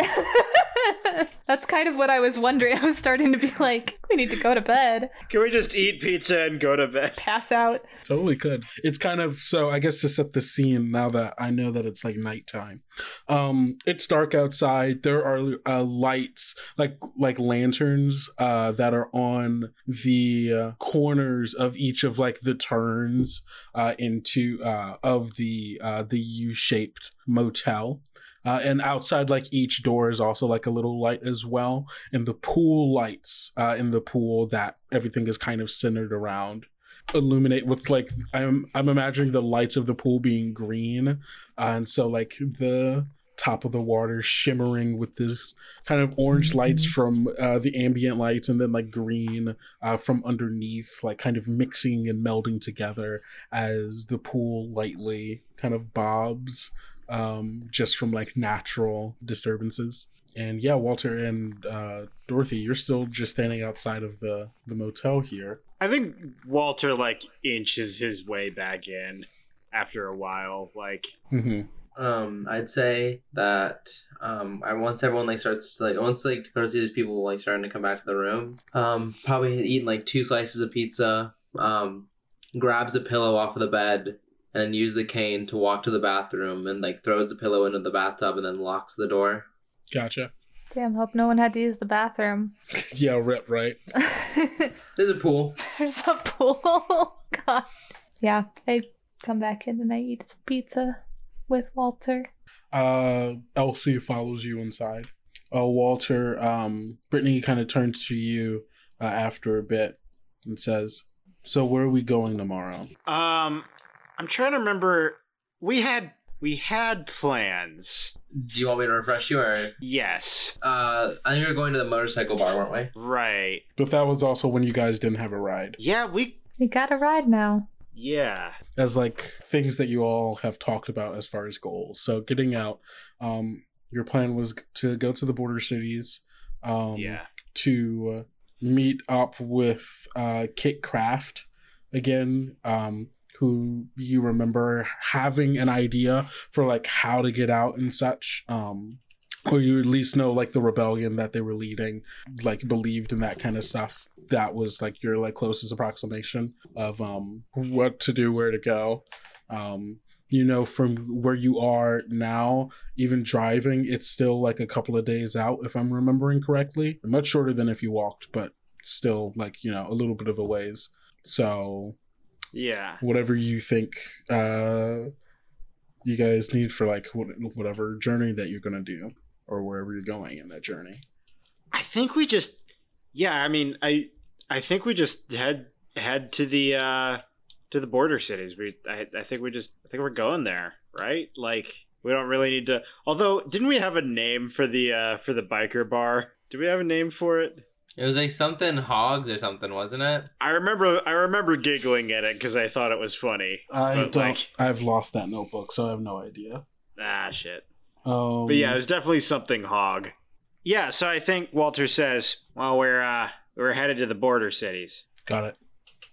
That's kind of what I was wondering. [LAUGHS] I was starting to be like, we need to go to bed, Can we just eat pizza and go to bed? pass out. Totally could. It's kind of so. I guess to set the scene now that I know that it's like nighttime. Um, it's dark outside. There are uh, lights, like like lanterns, uh, that are on the uh, corners of each of like the turns uh, into uh, of the uh, the U shaped motel. Uh, and outside, like each door is also like a little light as well. And the pool lights uh, in the pool that everything is kind of centered around illuminate with like I'm I'm imagining the lights of the pool being green, uh, and so like the top of the water shimmering with this kind of orange lights from uh, the ambient lights and then like green uh, from underneath like kind of mixing and melding together as the pool lightly kind of bobs um, just from like natural disturbances and yeah walter and uh, dorothy you're still just standing outside of the the motel here I think Walter like inches his way back in after a while. Like, hmm Um, I'd say that um, I once everyone like starts to, like once like Dakota sees people like starting to come back to the room. Um, probably eating like two slices of pizza. Um, grabs a pillow off of the bed and use the cane to walk to the bathroom and like throws the pillow into the bathtub and then locks the door. gotcha Damn, hope no one had to use the bathroom. [LAUGHS] yeah rip right [LAUGHS] There's a pool. There's a pool. [LAUGHS] God. Yeah, I come back in and I eat some pizza with Walter. uh elsie follows you inside uh walter um brittany kind of turns to you uh, after a bit and says so where are we going tomorrow um, I'm trying to remember. We had we had plans. Do you want me to refresh you or? Yes, Uh, I think we were going to the motorcycle bar, weren't we? right. but that was also when you guys didn't have a ride Yeah, we. We got a ride now. Yeah. as like things that you all have talked about as far as goals so getting out um your plan was to go to the border cities um yeah. to uh, meet up with uh, Kit Craft again, um, who you remember having an idea for like how to get out and such. Um, or you at least know like the rebellion that they were leading, like believed in that kind of stuff. That was like your like closest approximation of um what to do, where to go. Um, you know, from where you are now, even driving, it's still like a couple of days out, if I'm remembering correctly. Much shorter than if you walked, but still like, you know, a little bit of a ways. So Yeah. whatever you think uh you guys need for like whatever journey that you're gonna do or wherever you're going in that journey. I think we just. Yeah. I mean, I. I think we just head head to the uh to the border cities. We. I. I think we just. I think we're going there. Right. Like. We don't really need to. Although, didn't we have a name for the uh for the biker bar? Did we have a name for it? It was like something hogs or something, wasn't it? I remember I remember giggling at it because I thought it was funny. I don't. Like... I've lost that notebook, so I have no idea. Ah, shit. Um But yeah, it was definitely something hog. Yeah, so I think Walter says, "Well, we're uh we're headed to the border cities." got it.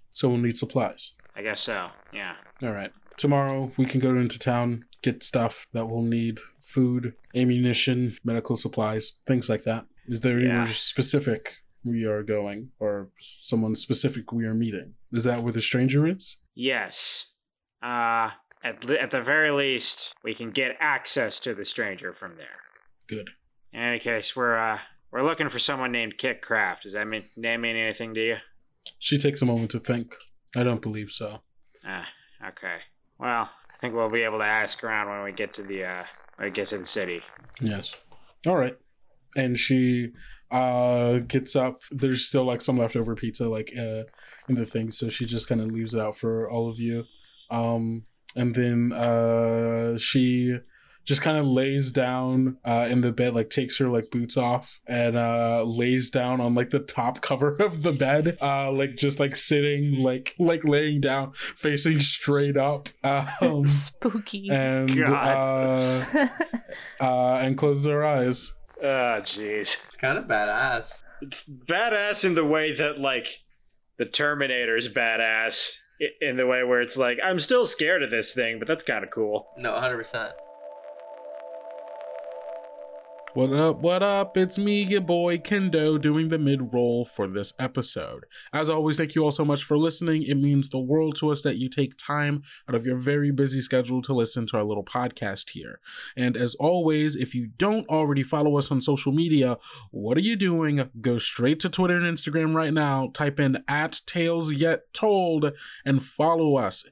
So we'll need supplies. I guess so. Yeah. All right. Tomorrow we can go into town, get stuff that we'll need food, ammunition, medical supplies, things like that. Is there Yeah. anywhere specific we are going or someone specific we are meeting? Is that where the stranger is? Yes. Uh at li- at the very least, we can get access to the stranger from there. Good. In any case, we're uh we're looking for someone named Kit Craft. Does that mean name mean anything to you? She takes a moment to think. I don't believe so. Ah, okay. Well, I think we'll be able to ask around when we get to the uh when we get to the city. Yes. All right. And she uh gets up. There's still like some leftover pizza like uh in the thing, so she just kind of leaves it out for all of you. Um and then uh she just kind of lays down uh in the bed like takes her like boots off and uh lays down on like the top [LAUGHS] cover of the bed uh like just like sitting like like laying down facing straight up um [LAUGHS] Spooky. and uh [LAUGHS] uh, and closes her eyes. Oh, jeez. It's kind of badass. It's badass in the way that like the Terminator's badass i- in the way where it's like I'm still scared of this thing, but that's kind of cool. No, 100%. What up, what up? It's me, your boy Kendo, doing the mid roll for this episode. As always, thank you all so much for listening. It means the world to us that you take time out of your very busy schedule to listen to our little podcast here. And as always, if you don't already follow us on social media, what are you doing? Go straight to Twitter and Instagram right now, type in at Tales Yet Told, and follow us.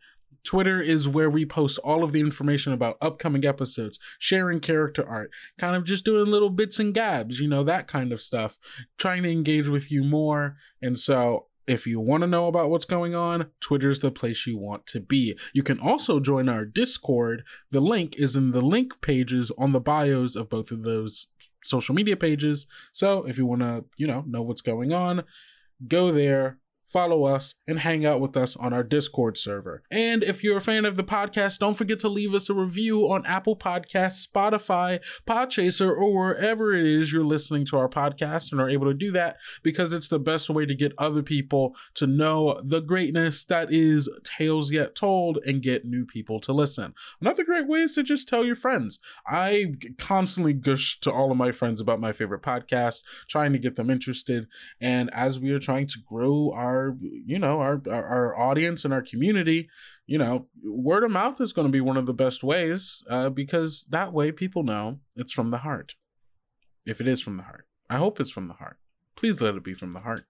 Twitter is where we post all of the information about upcoming episodes, sharing character art, kind of just doing little bits and gabs, you know, that kind of stuff, trying to engage with you more. And so if you want to know about what's going on, Twitter's the place you want to be. You can also join our Discord. The link is in the link pages on the bios of both of those social media pages. So if you want to, you know, know what's going on, go there, follow us, and hang out with us on our Discord server. And if you're a fan of the podcast, don't forget to leave us a review on Apple Podcasts, Spotify, Podchaser, or wherever it is you're listening to our podcast and are able to do that because it's the best way to get other people to know the greatness that is Tales Yet Told and get new people to listen. Another great way is to just tell your friends. I constantly gush to all of my friends about my favorite podcast, trying to get them interested. And as we are trying to grow our, you know, our our, our audience and our community, you know, word of mouth is going to be one of the best ways uh, because that way people know it's from the heart. If it is from the heart, I hope it's from the heart. Please let it be from the heart.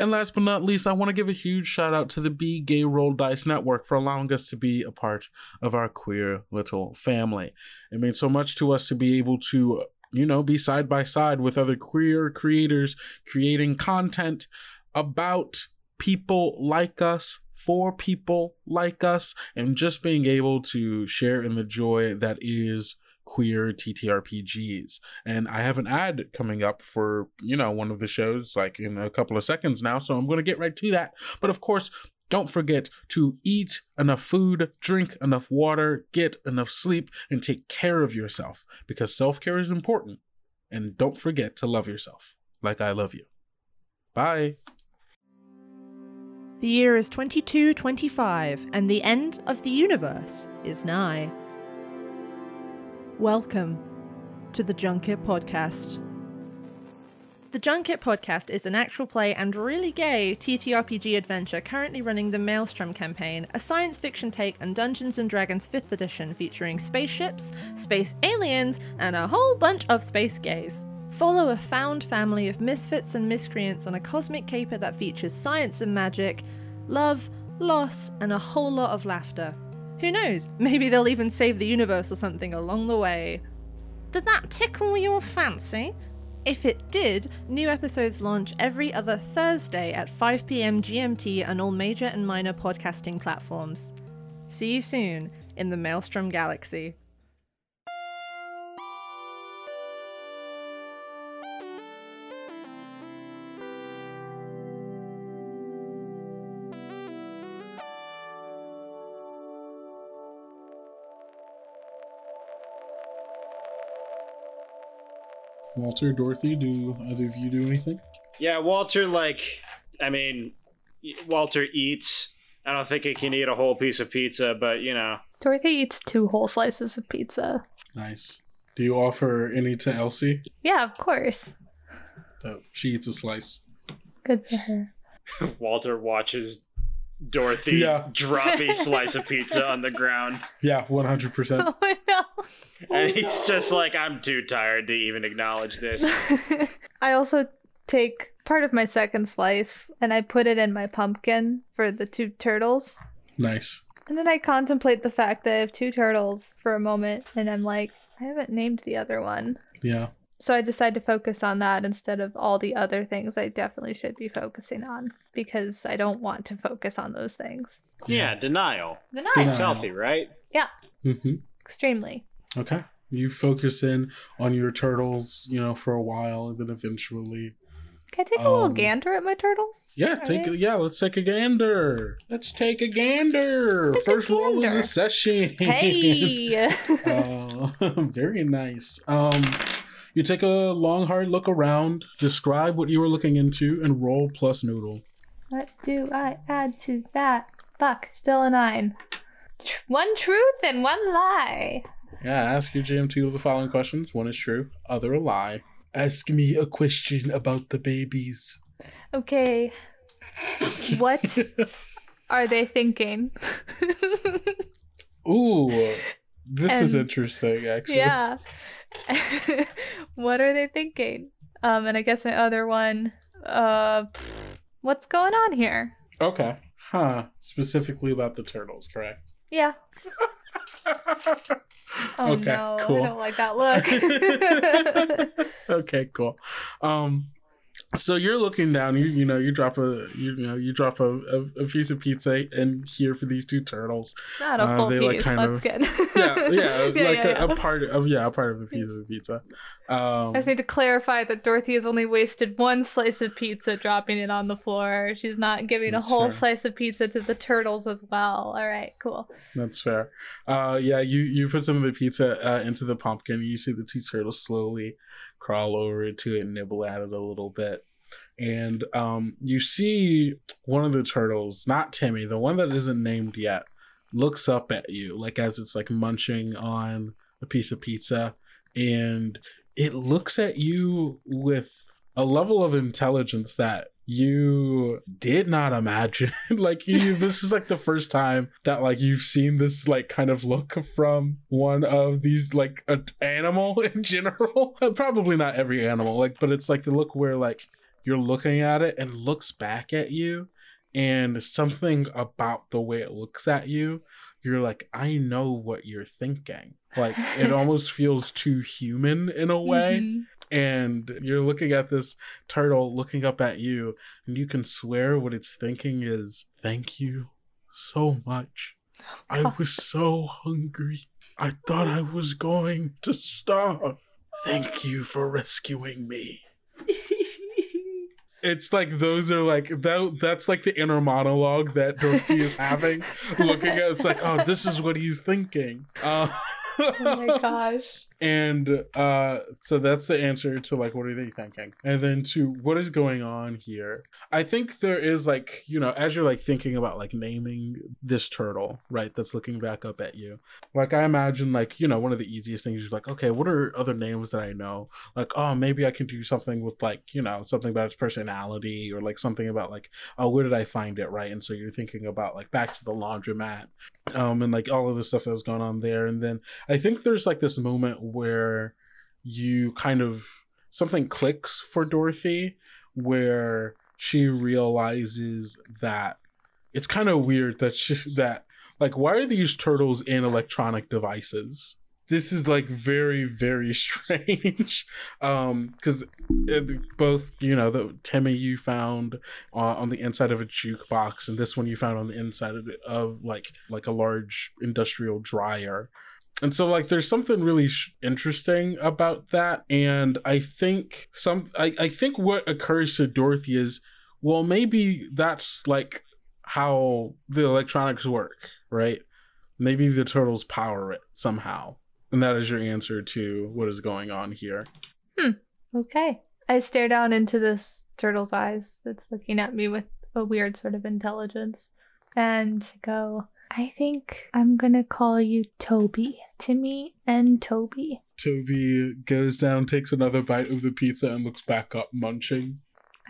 And last but not least, I want to give a huge shout out to the Be Gay Roll Dice Network for allowing us to be a part of our queer little family. It means so much to us to be able to, you know, be side by side with other queer creators creating content about people like us for people like us and just being able to share in the joy that is queer TTRPGs. And I have an ad coming up for, you know, one of the shows like in a couple of seconds now, so I'm going to get right to that. But of course, don't forget to eat enough food, drink enough water, get enough sleep, and take care of yourself because self care is important. And don't forget to love yourself like I love you. Bye. The year is 2225, and the end of the universe is nigh. Welcome to the Junket Podcast. The Junket Podcast is an actual play and really gay TTRPG adventure currently running the Maelstrom campaign, a science fiction take on Dungeons and Dragons 5th edition featuring spaceships, space aliens, and a whole bunch of space gays. Follow a found family of misfits and miscreants on a cosmic caper that features science and magic, love, loss, and a whole lot of laughter. Who knows? [LAUGHS] Maybe they'll even save the universe or something along the way. Did that tickle your fancy? If it did, new episodes launch every other Thursday at 5 pm GMT on all major and minor podcasting platforms. See you soon in the Maelstrom Galaxy. Walter, Dorothy, do either of you do anything? Yeah, Walter, like, I mean, Walter eats. I don't think he can eat a whole piece of pizza, but you know. Dorothy eats two whole slices of pizza. Nice. Do you offer any to Elsie? Yeah, of course. Oh, she eats a slice. Good for her. [LAUGHS] Walter watches Dorothy Yeah. [LAUGHS] drop a slice of pizza on the ground. Yeah, 100%. [LAUGHS] Oh no. And he's just like, I'm too tired to even acknowledge this. [LAUGHS] I also take part of my second slice and I put it in my pumpkin for the two turtles. nice. And then I contemplate the fact that I have two turtles for a moment and I'm like, I haven't named the other one. Yeah. So I decide to focus on that instead of all the other things I definitely should be focusing on because I don't want to focus on those things. Yeah, denial. Denial. Denial. It's healthy, right? Yeah, Mm-hmm. extremely. Okay. You focus in on your turtles, you know, for a while, and then eventually. Can I take a little Um, gander at my turtles? Yeah, take Okay. yeah, let's take a gander. Let's take a gander. Let's take a First roll of the session. Hey! [LAUGHS] uh, [LAUGHS] very nice. Um, you take a long, hard look around, describe what you were looking into, and roll plus noodle. what do I add to that? Fuck, still a nine. Tr- One truth and one lie. Yeah, ask your GM two of the following questions. One is true, other a lie. Ask me a question about the babies. Okay. What [LAUGHS] are they thinking? [LAUGHS] Ooh, this is interesting, actually. yeah. [LAUGHS] what are they thinking? Um, and I guess my other one, uh, pfft, what's going on here? Okay. Huh. Specifically about the turtles, correct? Yeah. [LAUGHS] Oh Okay, no, cool. I don't like that look. [LAUGHS] okay, cool. Um, so you're looking down. You you know you drop a you, know you drop a, a, a piece of pizza and here for these two turtles. Not a Uh, full piece. like, kind That's of- good. Yeah, yeah, [LAUGHS] like yeah, a, yeah. a part of yeah a part of a piece of pizza. Um, I just need to clarify that Dorothy has only wasted one slice of pizza dropping it on the floor. She's not giving a whole fair. slice of pizza to the turtles as well. All right, cool. That's fair. Uh, yeah, you you put some of the pizza uh, into the pumpkin. You see the two turtles slowly crawl over to it and nibble at it a little bit. And um, you see one of the turtles, not Timmy, the one that isn't named yet, looks up at you, like as it's like munching on a piece of pizza, and it looks at you with a level of intelligence that you did not imagine [LAUGHS] like you [LAUGHS] this is like the first time that like you've seen this like kind of look from one of these like an animal [LAUGHS] in general. Probably not every animal like but it's like the look where like you're looking at it and looks back at you and something about the way it looks at you you're like i know what you're thinking. Like it almost feels too human in a way. Mhm. And you're looking at this turtle looking up at you and you can swear what it's thinking is thank you so much. I [LAUGHS] was so hungry. I thought i was going to starve. Thank you for rescuing me. [LAUGHS] It's like those are like that that's like the inner monologue that dorothy is having looking at it's like oh this is what he's thinking. Uh, [LAUGHS] Oh my gosh. And uh so that's the answer to like what are they thinking? And then to what is going on here? I think there is like you know as you're like thinking about like naming this turtle right that's looking back up at you like i imagine like you know one of the easiest things is like okay what are other names that i know? Like oh maybe i can do something with like you know something about its personality or like something about like oh where did i find it right? And so you're thinking about like back to the laundromat um and like all of the stuff that was going on there. And then I think there's like this moment where you kind of something clicks for Dorothy where she realizes that it's kind of weird that she, that like why are these turtles in electronic devices? This is like very very [LAUGHS] strange um cuz both you know the Timmy you found uh, on the inside of a jukebox and this one you found on the inside of, of like like a large industrial dryer and so like there's something really sh- interesting about that and i think some I, I think what occurs to dorothy is well maybe that's like how the electronics work right maybe the turtles power it somehow and that is your answer to what is going on here hmm Okay. I stare down into this turtle's eyes. It's looking at me with a weird sort of intelligence. And go, I think I'm gonna call you Toby. Timmy and Toby. toby goes down takes another bite of the pizza and looks back up munching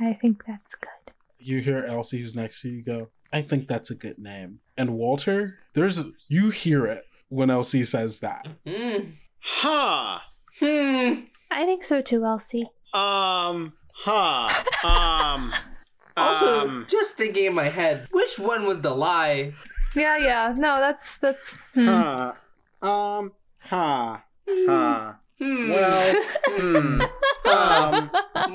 I think that's good. you hear elsie who's next to you go i think that's a good name and walter there's a, you hear it when elsie says that Hmm. Huh. Hmm. I think so too, Elsie. Um. Huh. [LAUGHS] Um. Also, um, just thinking in my head, which one was the lie? Yeah, yeah. No, that's that's hmm. Huh. Um. Huh. Huh. Hmm. Well. Hmm. [LAUGHS] Um.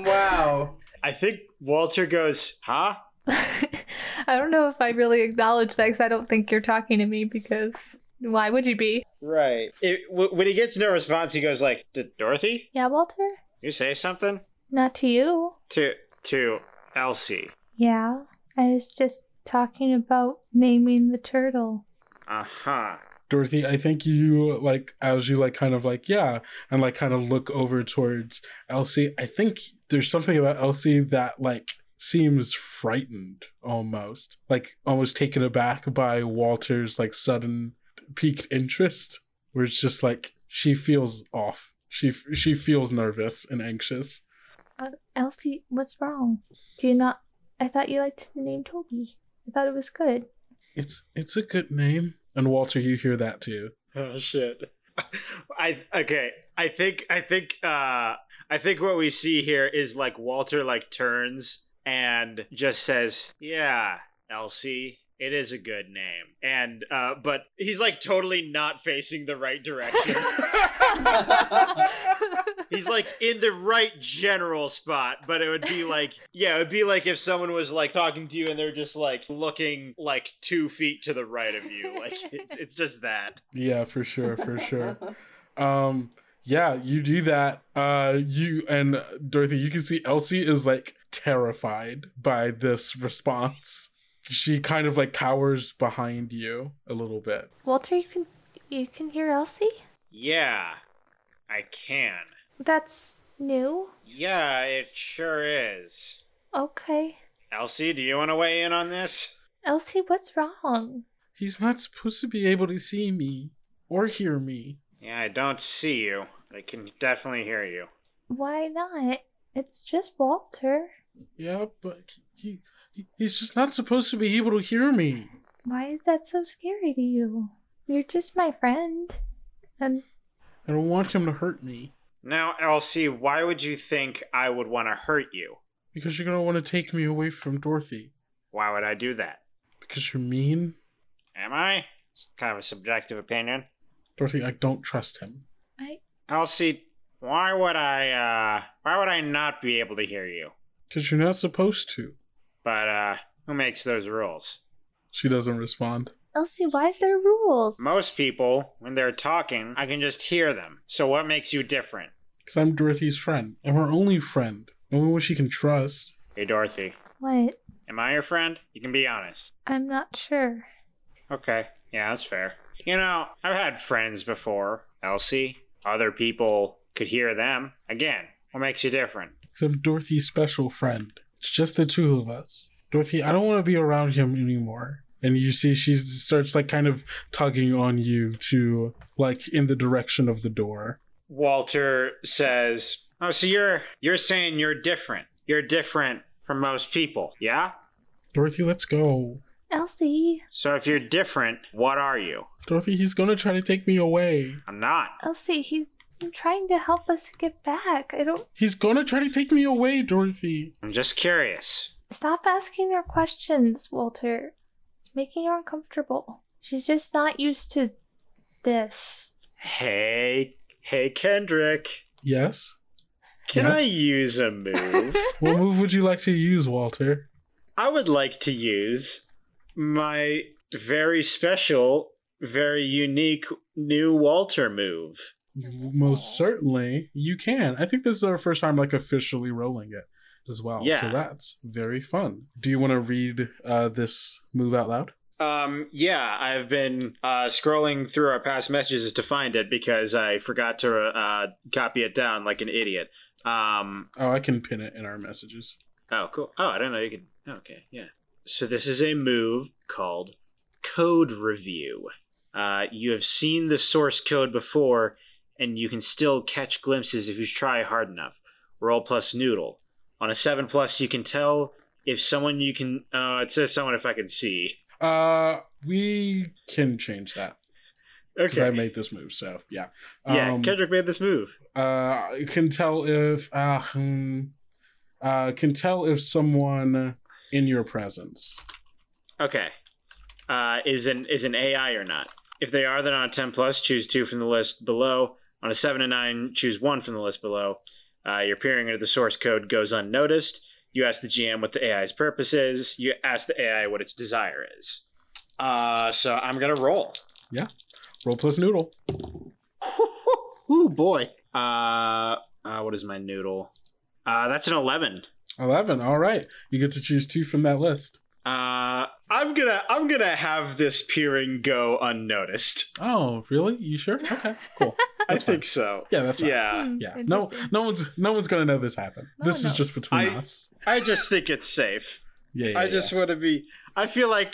wow. I think Walter goes, huh? [LAUGHS] I don't know if I really acknowledge that because I don't think you're talking to me because why would you be? Right. It, w- when he gets no response, he goes like, "Did Dorothy? Yeah, Walter? You say something Not to you. to to Elsie? Yeah. I was just talking about naming the turtle. Huh. Dorothy, I think you like as you like kind of like yeah, and like kind of look over towards Elsie. I think there's something about Elsie that like seems frightened almost, like almost taken aback by Walter's like sudden piqued interest, where it's just like she feels off. She she feels nervous and anxious. Uh, Elsie, what's wrong? Do you not? I thought you liked the name Toby. I thought it was good. It's it's a good name, and Walter, you hear that too. Oh shit. [LAUGHS] I okay. I think I think uh I think what we see here is like Walter like turns and just says, "Yeah, Elsie." It is a good name. And uh but he's like totally not facing the right direction. [LAUGHS] he's like in the right general spot, but it would be like yeah, it would be like if someone was like talking to you and they're just like looking like two feet to the right of you. Like it's it's just that. Yeah, for sure, for sure. Um, yeah, you do that. Uh, you and Dorothy, you can see Elsie is like terrified by this response. She kind of like cowers behind you a little bit. Walter, you can you can hear Elsie? Yeah. I can. That's new. Yeah, it sure is. Okay. Elsie, do you want to weigh in on this? Elsie, what's wrong? He's not supposed to be able to see me or hear me. Yeah, I don't see you. I can definitely hear you. Why not? It's just Walter. Yeah, but he, he he's just not supposed to be able to hear me. Why is that so scary to you? You're just my friend. And I don't want him to hurt me Now, Elsie, why would you think I would want to hurt you? because you're gonna want to take me away from Dorothy Why would I do that? because you're mean. Am I? It's kind of a subjective opinion. Dorothy, I don't trust him. I Elsie, why would I, uh, why would I not be able to hear you? Because you're not supposed to. But, uh, who makes those rules? She doesn't respond. Elsie, why is there rules? Most people, when they're talking, I can just hear them. So what makes you different? Because I'm Dorothy's friend. I'm her only friend. the Only one she can trust. Hey, Dorothy, What? am I your friend? You can be honest. I'm not sure. Okay, yeah, that's fair. You know, I've had friends before, Elsie. Other people could hear them. Again, what makes you different? Because I'm Dorothy's special friend. It's just the two of us. Dorothy, I don't want to be around him anymore. And you see, she starts like kind of tugging on you to like in the direction of the door. Walter says, "Oh, so you're you're saying you're different. You're different from most people, yeah? Dorothy, let's go. Elsie, So if you're different, what are you? Dorothy, he's gonna try to take me away. I'm not. Elsie, he's trying to help us get back. I don't. He's gonna try to take me away, Dorothy. I'm just curious. Stop asking her questions, Walter. It's making her uncomfortable. She's just not used to this. Hey, hey, Kendrick. Yes? Can Yes? I use a move? [LAUGHS] What move would you like to use, Walter? I would like to use my very special, very unique new Walter move. Most certainly, you can. I think this is our first time like officially rolling it as well. Yeah. So that's very fun. Do you want to read uh, this move out loud? Um, yeah, I've been uh, scrolling through our past messages to find it because I forgot to uh, copy it down like an idiot. Um, Oh, I can pin it in our messages. oh, cool. Oh, I don't know you could. Okay, yeah. So this is a move called Code Review. Uh, you have seen the source code before, and you can still catch glimpses if you try hard enough. Roll plus noodle. On a seven plus, you can tell if someone you can. Uh, it says someone if I can see. Uh, we can change that because Okay. I made this move. So yeah, yeah, Um, Kendrick made this move. uh, can tell if uh, hmm, uh, can tell if someone in your presence. Okay. Uh, is an is an AI or not? If they are, then on a ten plus, choose two from the list below. On a seven to nine, choose one from the list below. Uh, your peering into the source code goes unnoticed. You ask the GM what the AI's purpose is. You ask the AI what its desire is. Uh, so I'm gonna roll. Yeah. Roll plus noodle. [LAUGHS] Ooh boy. Uh, uh, what is my noodle? Uh, that's an eleven. Eleven. All right, you get to choose two from that list. Uh, I'm gonna I'm gonna have this peering go unnoticed. Oh, really? You sure? Okay, cool. [LAUGHS] I fine. think so. Yeah, that's fine. Yeah. Hmm, Yeah, no, no one's no one's gonna know this happened. No this is knows. just between I- us. I just think it's safe. [LAUGHS] Yeah, yeah. I just want to be. I feel like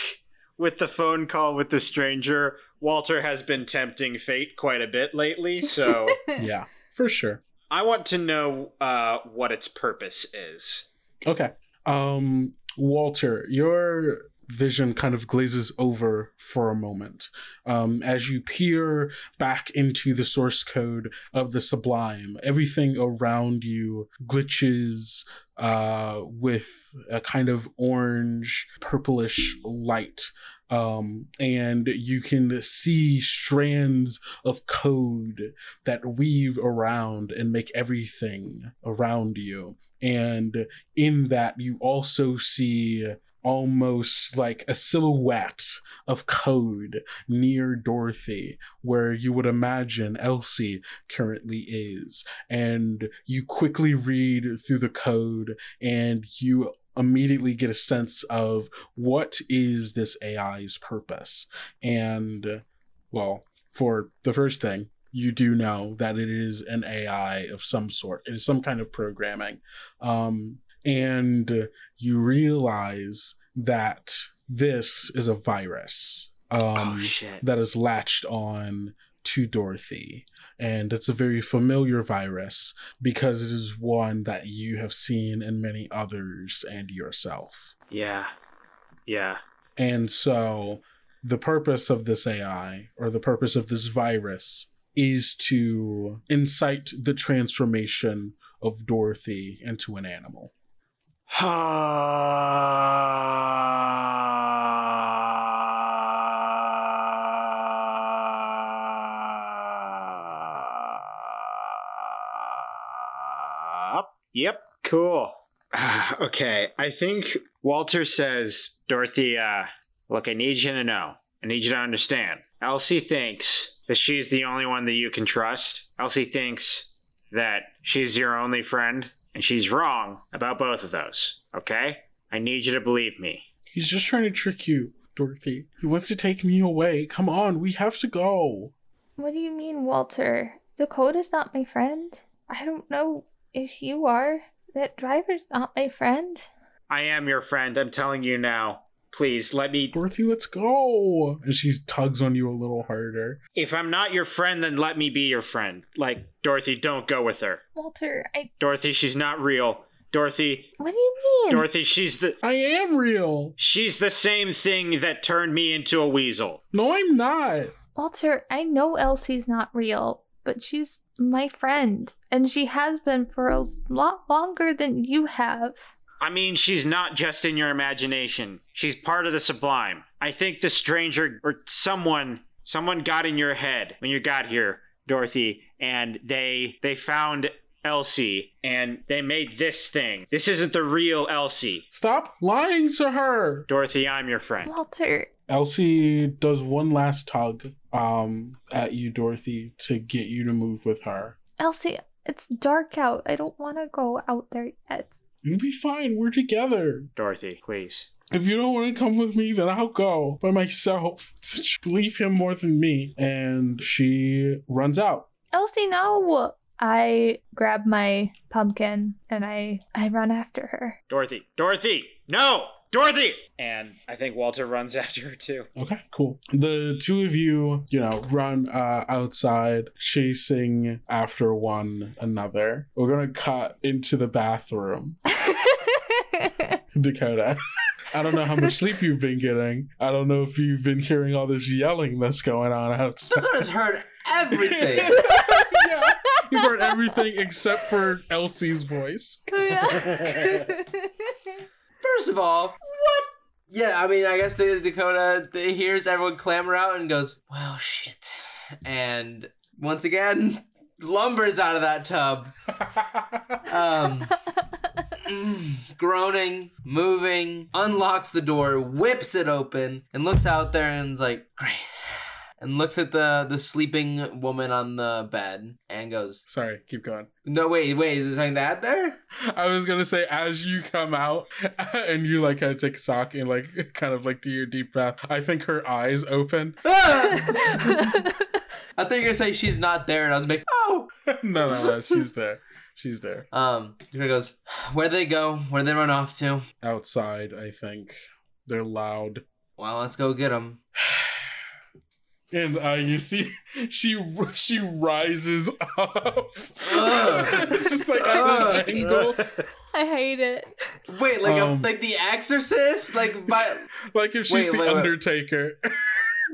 with the phone call with the stranger, Walter has been tempting fate quite a bit lately. So yeah. [LAUGHS] yeah, for sure. I want to know uh, what its purpose is. Okay. Um, Walter, your vision kind of glazes over for a moment um, as you peer back into the source code of the Sublime. Everything around you glitches. uh, with a kind of orange, purplish light. Um, and you can see strands of code that weave around and make everything around you. And in that, you also see almost like a silhouette of code near Dorothy, where you would imagine Elsie currently is. And you quickly read through the code and you immediately get a sense of what is this AI's purpose. And, well, for the first thing, you do know that it is an AI of some sort. It is some kind of programming. Um, and you realize that this is a virus um, oh that is latched on to Dorothy. And it's a very familiar virus because it is one that you have seen in many others and yourself. Yeah. Yeah. And so the purpose of this AI or the purpose of this virus is to incite the transformation of Dorothy into an animal. Yep, cool. [SIGHS] okay, I think Walter says, Dorothy, uh, look, I need you to know. I need you to understand. Elsie thinks that she's the only one that you can trust. Elsie thinks that she's your only friend, and she's wrong about both of those, okay? I need you to believe me. He's just trying to trick you, Dorothy. He wants to take me away. Come on, we have to go. What do you mean, Walter? Dakota's not my friend. I don't know if you are. That driver's not my friend. I am your friend, I'm telling you now. Please, let me. Dorothy, let's go. And she tugs on you a little harder. If I'm not your friend, then let me be your friend. Like, Dorothy, don't go with her. Walter, I. Dorothy, she's not real. Dorothy, What do you mean? Dorothy, she's the. I am real. She's the same thing that turned me into a weasel. No, I'm not. Walter, I know Elsie's not real, but she's my friend, and she has been for a lot longer than you have. I mean, she's not just in your imagination. She's part of the sublime. I think the stranger or someone someone got in your head when you got here, Dorothy, and they they found Elsie and they made this thing. This isn't the real Elsie. Stop lying to her. Dorothy, I'm your friend. Walter, Elsie does one last tug um at you, Dorothy, to get you to move with her. Elsie, it's dark out. I don't want to go out there yet. You'll be fine. We're together. Dorothy, please. If you don't want to come with me, then I'll go by myself. [LAUGHS] Believe him more than me. And she runs out. Elsie, no! I grab my pumpkin and I I run after her. Dorothy, Dorothy, no! Dorothy! And I think Walter runs [LAUGHS] after her too. Okay, cool. The two of you, you know, run uh, outside, chasing after one another. We're gonna cut into the bathroom. [LAUGHS] Dakota. [LAUGHS] I don't know how much sleep you've been getting. I don't know if you've been hearing all this yelling that's going on outside. Dakota's heard everything. yeah, you've heard everything except for Elsie's voice. First of all, what? Yeah, I mean, I guess the Dakota the, hears everyone clamor out and goes, "Well, shit," and once again lumbers out of that tub, [LAUGHS] um, groaning, moving, unlocks the door, whips it open, and looks out there and is like, "Great." And looks at the the sleeping woman on the bed and goes, Sorry, keep going. "No, wait, wait, is there something to add there?" [LAUGHS] I was gonna say as you come out [LAUGHS] and you like kind of take a sock and like [LAUGHS] kind of like do your deep breath. I think her eyes open. Ah! I thought you were gonna say she's not there, and I was like, "Oh." no, no, no, she's there. She's there Um, Dakota goes, "Where'd they go? Where'd they run off to?" outside. I think they're loud. Well, let's go get them. [SIGHS] [SIGHS] [SIGHS] And uh, you see, [LAUGHS] she she rises up. Ugh. [LAUGHS] it's just like at an angle, I hate it. Wait, like Um, a, like the Exorcist, like by [LAUGHS] like if she's Wait, the wait, wait. Undertaker. Wait,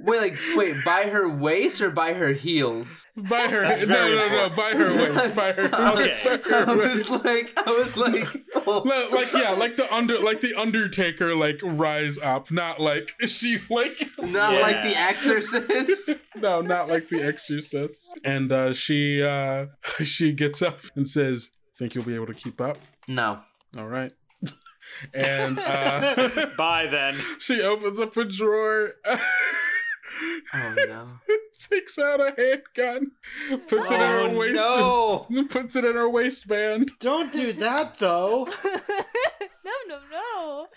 like, wait, by her waist or by her heels? By her, That's no, very no, no, by her waist, [LAUGHS] by her, Okay. by her I waist. was like, I was like, oh. No, like yeah, like the under, like the Undertaker, like rise up, not like [LAUGHS] she like not like The Exorcist. [LAUGHS] no, not like the Exorcist. And uh, she uh, she gets up and says, "Think you'll be able to keep up?" No. All right. And uh, Bye then. she opens up a drawer, Oh [LAUGHS] no. takes out a handgun, puts it in her Oh, waist, no! [LAUGHS] puts it in her waistband. Don't do that though. [LAUGHS]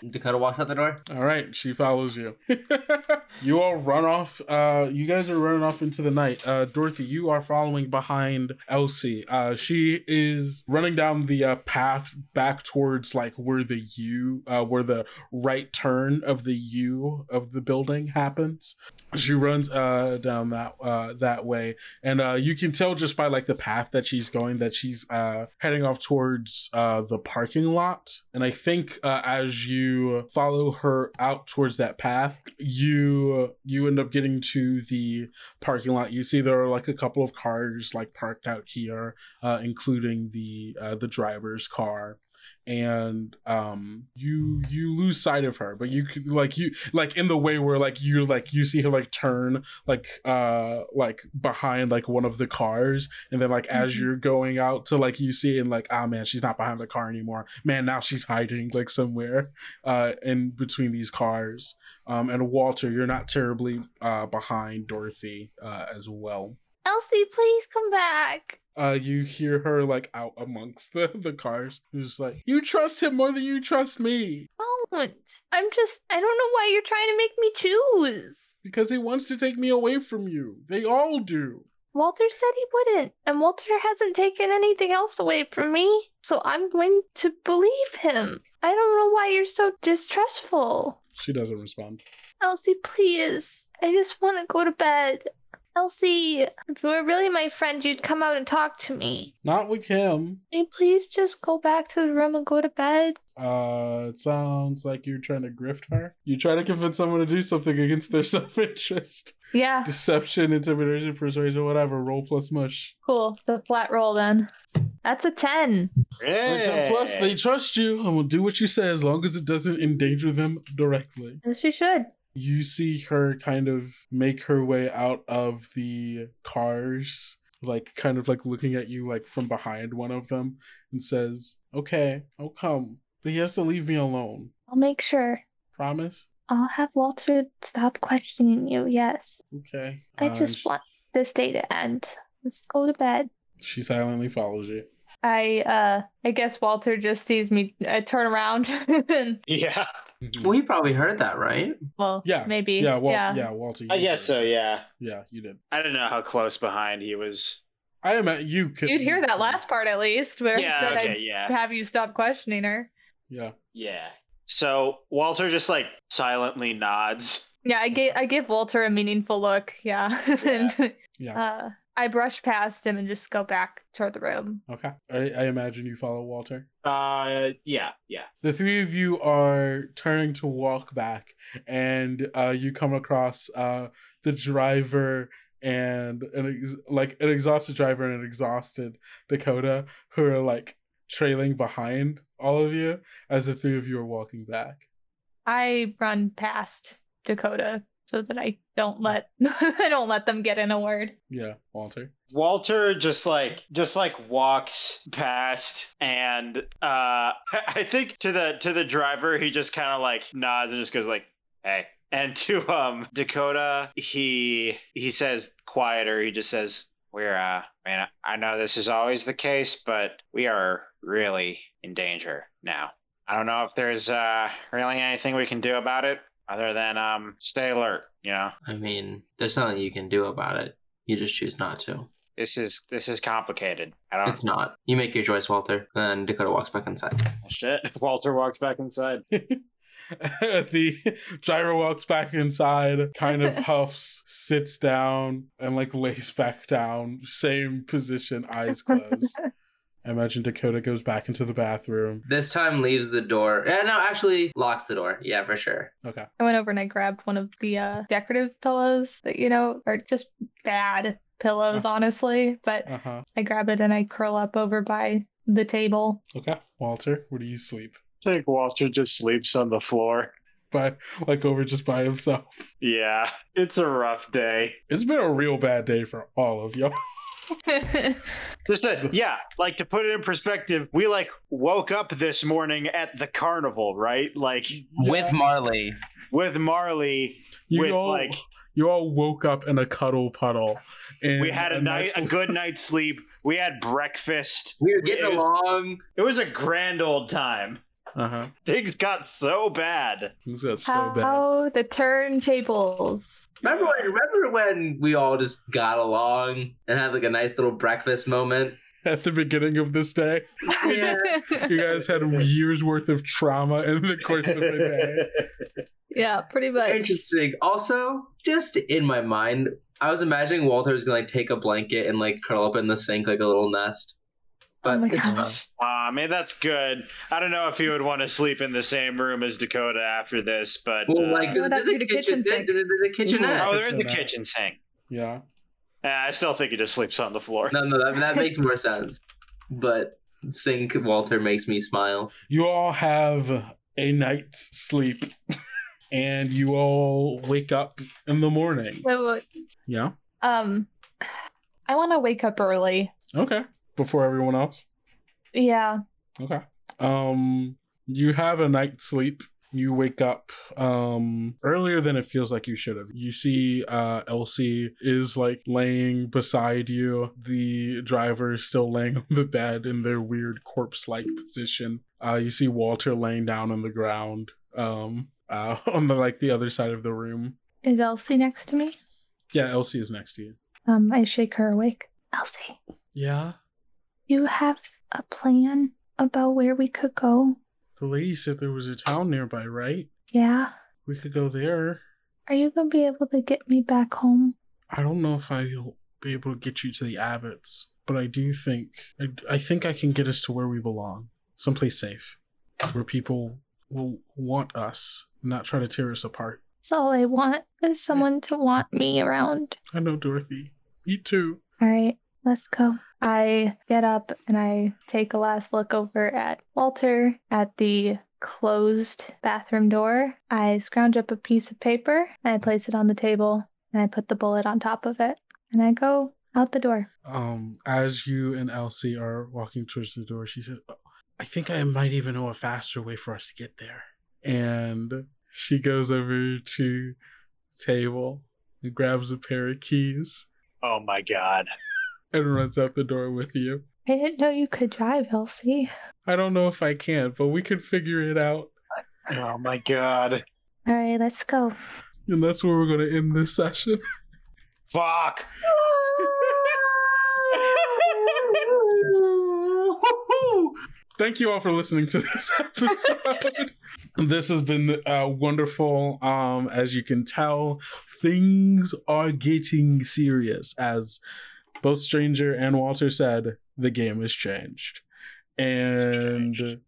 Dakota walks out the door. All right, she follows you. [LAUGHS] you all run off. Uh, you guys are running off into the night. Uh, Dorothy, you are following behind Elsie. Uh, she is running down the uh, path back towards like where the U, uh, where the right turn of the U of the building happens. She runs uh down that uh that way, and uh you can tell just by like the path that she's going that she's uh heading off towards uh the parking lot. And I think uh, as you follow her out towards that path, you you end up getting to the parking lot. You see there are like a couple of cars like parked out here, uh, including the uh, the driver's car and um you you lose sight of her but you could like you like in the way where like you like you see her like turn like uh like behind like one of the cars and then like as Mhm. you're going out to like you see and like ah man she's not behind the car anymore man now she's hiding like somewhere uh in between these cars um and walter you're not terribly uh behind dorothy uh as well Elsie, please come back. Uh you hear her like out amongst the the cars who's like you trust him more than you trust me Don't. I'm just. I don't know why you're trying to make me choose. because he wants to take me away from you they all do Walter said he wouldn't, and Walter hasn't taken anything else away from me. So I'm going to believe him. I don't know why you're so distrustful. she doesn't respond Elsie, please. I just want to go to bed. Elsie, if you were really my friend, you'd come out and talk to me. not with him Can you please just go back to the room and go to bed? uh it sounds like you're trying to grift her you try to convince someone to do something against their [LAUGHS] self-interest Yeah, deception intimidation persuasion whatever roll plus mush cool. It's a flat roll then. That's a 10. Or 10 plus they trust you and will do what you say as long as it doesn't endanger them directly As she should. You see her kind of make her way out of the cars like kind of like looking at you like from behind one of them and says okay i'll come but he has to leave me alone I'll make sure. promise I'll have Walter stop questioning you, yes. okay I Uh, just sh- want this day to end. Let's go to bed. she silently follows you I uh I guess Walter just sees me uh, turn around [LAUGHS] and Yeah. Well, he probably heard that, right? well yeah maybe yeah Wal- yeah. yeah walter you I did. guess so, yeah. yeah you did I don't know how close behind he was. i am at you could You'd hear that last part at least where Yeah, he said okay, I'd yeah. have you stop questioning her. yeah Yeah. So Walter just like silently nods. Yeah, I gave I give Walter a meaningful look. Yeah, [LAUGHS] and yeah uh, I brush past him and just go back toward the room. okay I, I imagine you follow walter Uh yeah, yeah. the three of you are turning to walk back and uh you come across uh the driver and an ex- like an exhausted driver and an exhausted dakota who are like trailing behind all of you as the three of you are walking back I run past Dakota so that I don't let [LAUGHS] I don't let them get in a word. yeah walter? Walter just like just like walks past and uh [LAUGHS] I think to the to the driver he just kind of like nods and just goes like hey. And to um Dakota he he says quieter. He just says we're uh man I know this is always the case but we are really in danger now. I don't know if there's uh really anything we can do about it other than um stay alert you know I mean, there's nothing you can do about it. You just choose not to. this is this is complicated I don't It's not. You make your choice, Walter. Then Dakota walks back inside. Shit. [LAUGHS] Walter walks back inside. [LAUGHS] the driver walks back inside, kind of [LAUGHS] huffs, sits down, and like lays back down, same position, eyes closed. I imagine Dakota goes back into the bathroom. This time leaves the door. Yeah, no, actually locks the door. Yeah, for sure. Okay. I went over and I grabbed one of the uh, decorative pillows that, you know, are just bad pillows, honestly. But Uh huh. I grab it and I curl up over by the table. Okay. Walter, where do you sleep? I think Walter just sleeps on the floor. By like over just by himself. Yeah, it's a rough day. It's been a real bad day for all of y'all. [LAUGHS] [LAUGHS] Just a- yeah, like to put it in perspective, we like woke up this morning at the carnival, right? Like With Marley. with Marley, You with all, like you all woke up in a cuddle puddle. And we had a night, nice a good night's sleep. We had breakfast. We were getting it was, along. It was a grand old time. Uh huh. Things got so bad. Things got so bad. How the turntables. Remember when, remember when we all just got along and had like a nice little breakfast moment? [LAUGHS] At the beginning of this day, Yeah. you guys had years worth of trauma in the course of the day. [LAUGHS] yeah, pretty much. Interesting. Also, just in my mind, I was imagining Walter was gonna like take a blanket and like curl up in the sink like a little nest. But oh my it's fine. gosh. Ah, I mean that's good. I don't know if you would want to sleep in the same room as Dakota after this, but Well, uh, like there's, Would have there's to a be the kitchen, kitchen sink. there's, there's a kitchenette. oh, there is the kitchen sink. Yeah. Uh, I still think he just sleeps on the floor. No, no, that, that makes more sense. But sink Walter makes me smile. You all have a night's sleep, [LAUGHS] and you all wake up in the morning. Wait, wait, Yeah. Um, I want to wake up early. Okay. Before everyone else. Yeah. Okay. Um, you have a night's sleep. You wake up um earlier than it feels like you should have. You see uh Elsie is like laying beside you. The driver is still laying on the bed in their weird corpse-like position. Uh you see Walter laying down on the ground um uh [LAUGHS] on the like the other side of the room. Is Elsie next to me? Yeah, Elsie is next to you. Um, I shake her awake. Elsie, Yeah. You have a plan about where we could go? The lady said there was a town nearby, right? Yeah. We could go there. Are you gonna be able to get me back home? I don't know if I'll be able to get you to the Abbots, but I do think I, I think I can get us to where we belong, someplace safe, where people will want us, not try to tear us apart. That's all I want is someone to want me around. I know, Dorothy. Me too. All right, let's go. I get up and I take a last look over at Walter at the closed bathroom door. I scrounge up a piece of paper and I place it on the table and I put the bullet on top of it and I go out the door. Um, as you and Elsie are walking towards the door, she says, "Oh, "I think I might even know a faster way for us to get there." And she goes over to the table and grabs a pair of keys Oh my god. And runs out the door with you. I didn't know you could drive, Elsie. I don't know if I can, but we can figure it out. Oh my god. All right, let's go. And that's where we're going to end this session. [LAUGHS] Fuck. [LAUGHS] Thank you all for listening to this [LAUGHS] episode. this has been uh, wonderful. Um, as you can tell, things are getting serious. As both Stranger and Walter said, the game has changed. And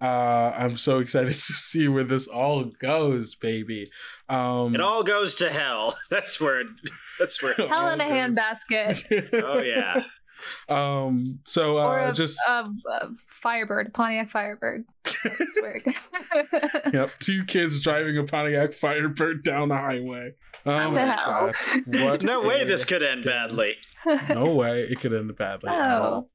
uh, I'm so excited [LAUGHS] to see where this all goes, baby. Um, It all goes to hell. [LAUGHS] That's where. It, that's where. Hell in a handbasket. [LAUGHS] oh yeah. Um. So uh, or a, just a, a Firebird, Pontiac Firebird. That's where it yep, two kids driving a Pontiac Firebird down the highway. Oh my hell? god! What No way this could end badly. no way it could end badly at Oh.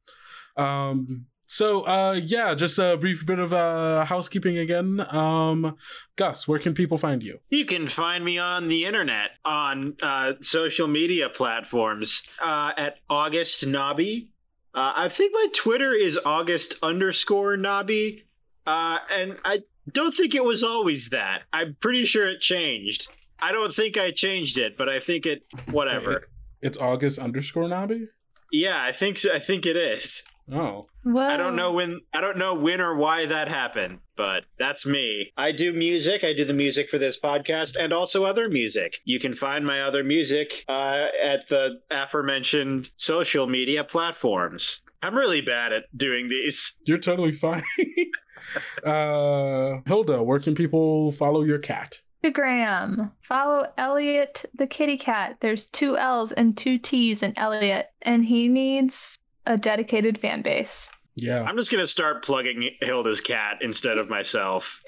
all. Um. So, uh, yeah, just a brief bit of uh housekeeping again. Um, Gus, where can people find you? You can find me on the internet on uh, social media platforms uh, at August Nobby. Uh, I think my Twitter is August underscore Nobby, uh, and I don't think it was always that. I'm pretty sure it changed. I don't think I changed it, but I think it. Whatever. It's August underscore Nobby. Yeah, I think so. I think it is. Oh, Whoa. I don't know when I don't know when or why that happened, but that's me. I do music. I do the music for this podcast and also other music. You can find my other music uh, at the aforementioned social media platforms. I'm really bad at doing these. You're totally fine. [LAUGHS] uh, Hilda, where can people follow your cat? Instagram. Follow Elliot the kitty cat. There's two L's and two T's in Elliot, and he needs a dedicated fan base. Yeah. I'm just gonna start plugging Hilda's cat instead of myself.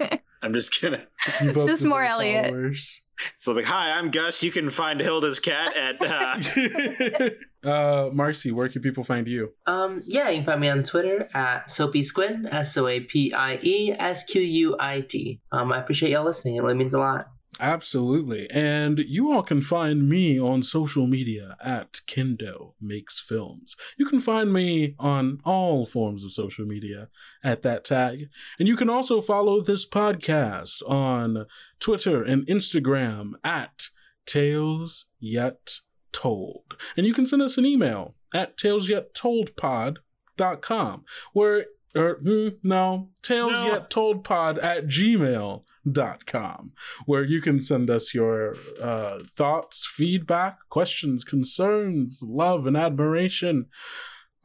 [LAUGHS] I'm just gonna. You Just more Elliot. followers. So like, hi, I'm Gus. You can find Hilda's cat at. Uh, [LAUGHS] uh, Marcy, where can people find you? Um, yeah, you can find me on Twitter at Soapie Squid, S O A P I E S Q U I D. Um, I appreciate y'all listening. It really means a lot. Absolutely. And you all can find me on social media at Kendo Makes Films. You can find me on all forms of social media at that tag. And you can also follow this podcast on Twitter and Instagram at Tales Yet Told. And you can send us an email at talesyettoldpod.com where or hmm, no, tales No. yet told pod at gmail.com where you can send us your uh, thoughts, feedback, questions, concerns, love, and admiration,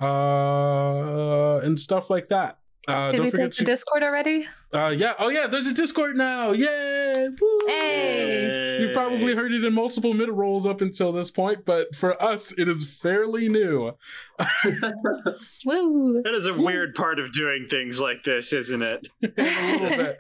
uh, and stuff like that. Uh, Did don't we forget pick to the Discord already? Uh, yeah. Oh, yeah. There's a Discord now. Yay! Woo! Hey! You've probably heard it in multiple mid rolls up until this point, but for us, it is fairly new. [LAUGHS] Woo! that is a weird part of doing things like this, isn't it? [LAUGHS] a little bit.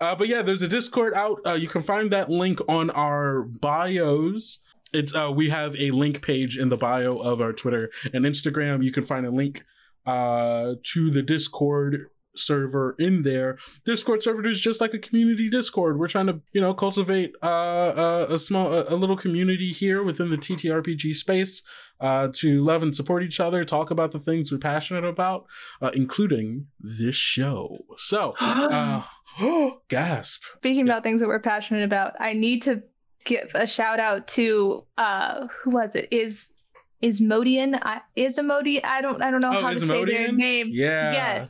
Uh, but yeah, there's a Discord out. Uh, you can find that link on our bios. It's uh, we have a link page in the bio of our Twitter and Instagram. You can find a link uh, to the Discord server in there. Discord server is just like a community Discord. We're trying to you know cultivate uh, uh, a small a, a little community here within the TTRPG space. Uh, to love and support each other, talk about the things we're passionate about, uh, including this show. So, [GASPS] uh, [GASPS] gasp. Speaking about things that we're passionate about, I need to give a shout out to uh who was it? Is is Modian? I is Modian? I don't I don't know Oh, how to say their name. Yeah. Yes.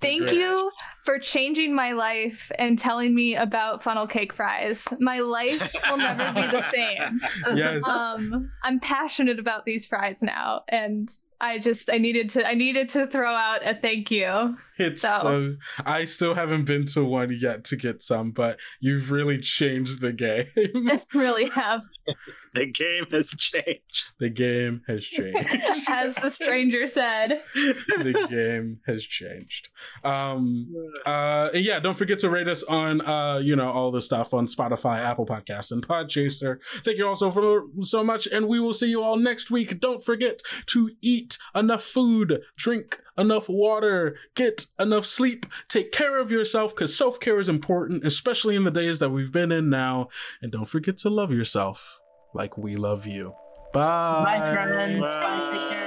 Thank Great. you for changing my life and telling me about funnel cake fries. My life will never be the same. [LAUGHS] Yes. Um, I'm passionate about these fries now, and I just I needed to I needed to throw out a thank you. It's So- so I still haven't been to one yet to get some, but you've really changed the game. I [LAUGHS] [LAUGHS] really have, The game has changed. the game has [LAUGHS] changed. as the stranger said. the game has changed. Um uh and yeah, don't forget to rate us on uh you know all the stuff on Spotify, Apple Podcasts, and Podchaser. Thank you also for so much, and we will see you all next week. Don't forget to eat enough food, drink enough water, get enough sleep, take care of yourself because self care is important, especially in the days that we've been in now. And don't forget to love yourself like we love you. Bye. Bye, friends. Bye. Take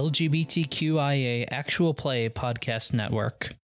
LGBTQIA actual play podcast network.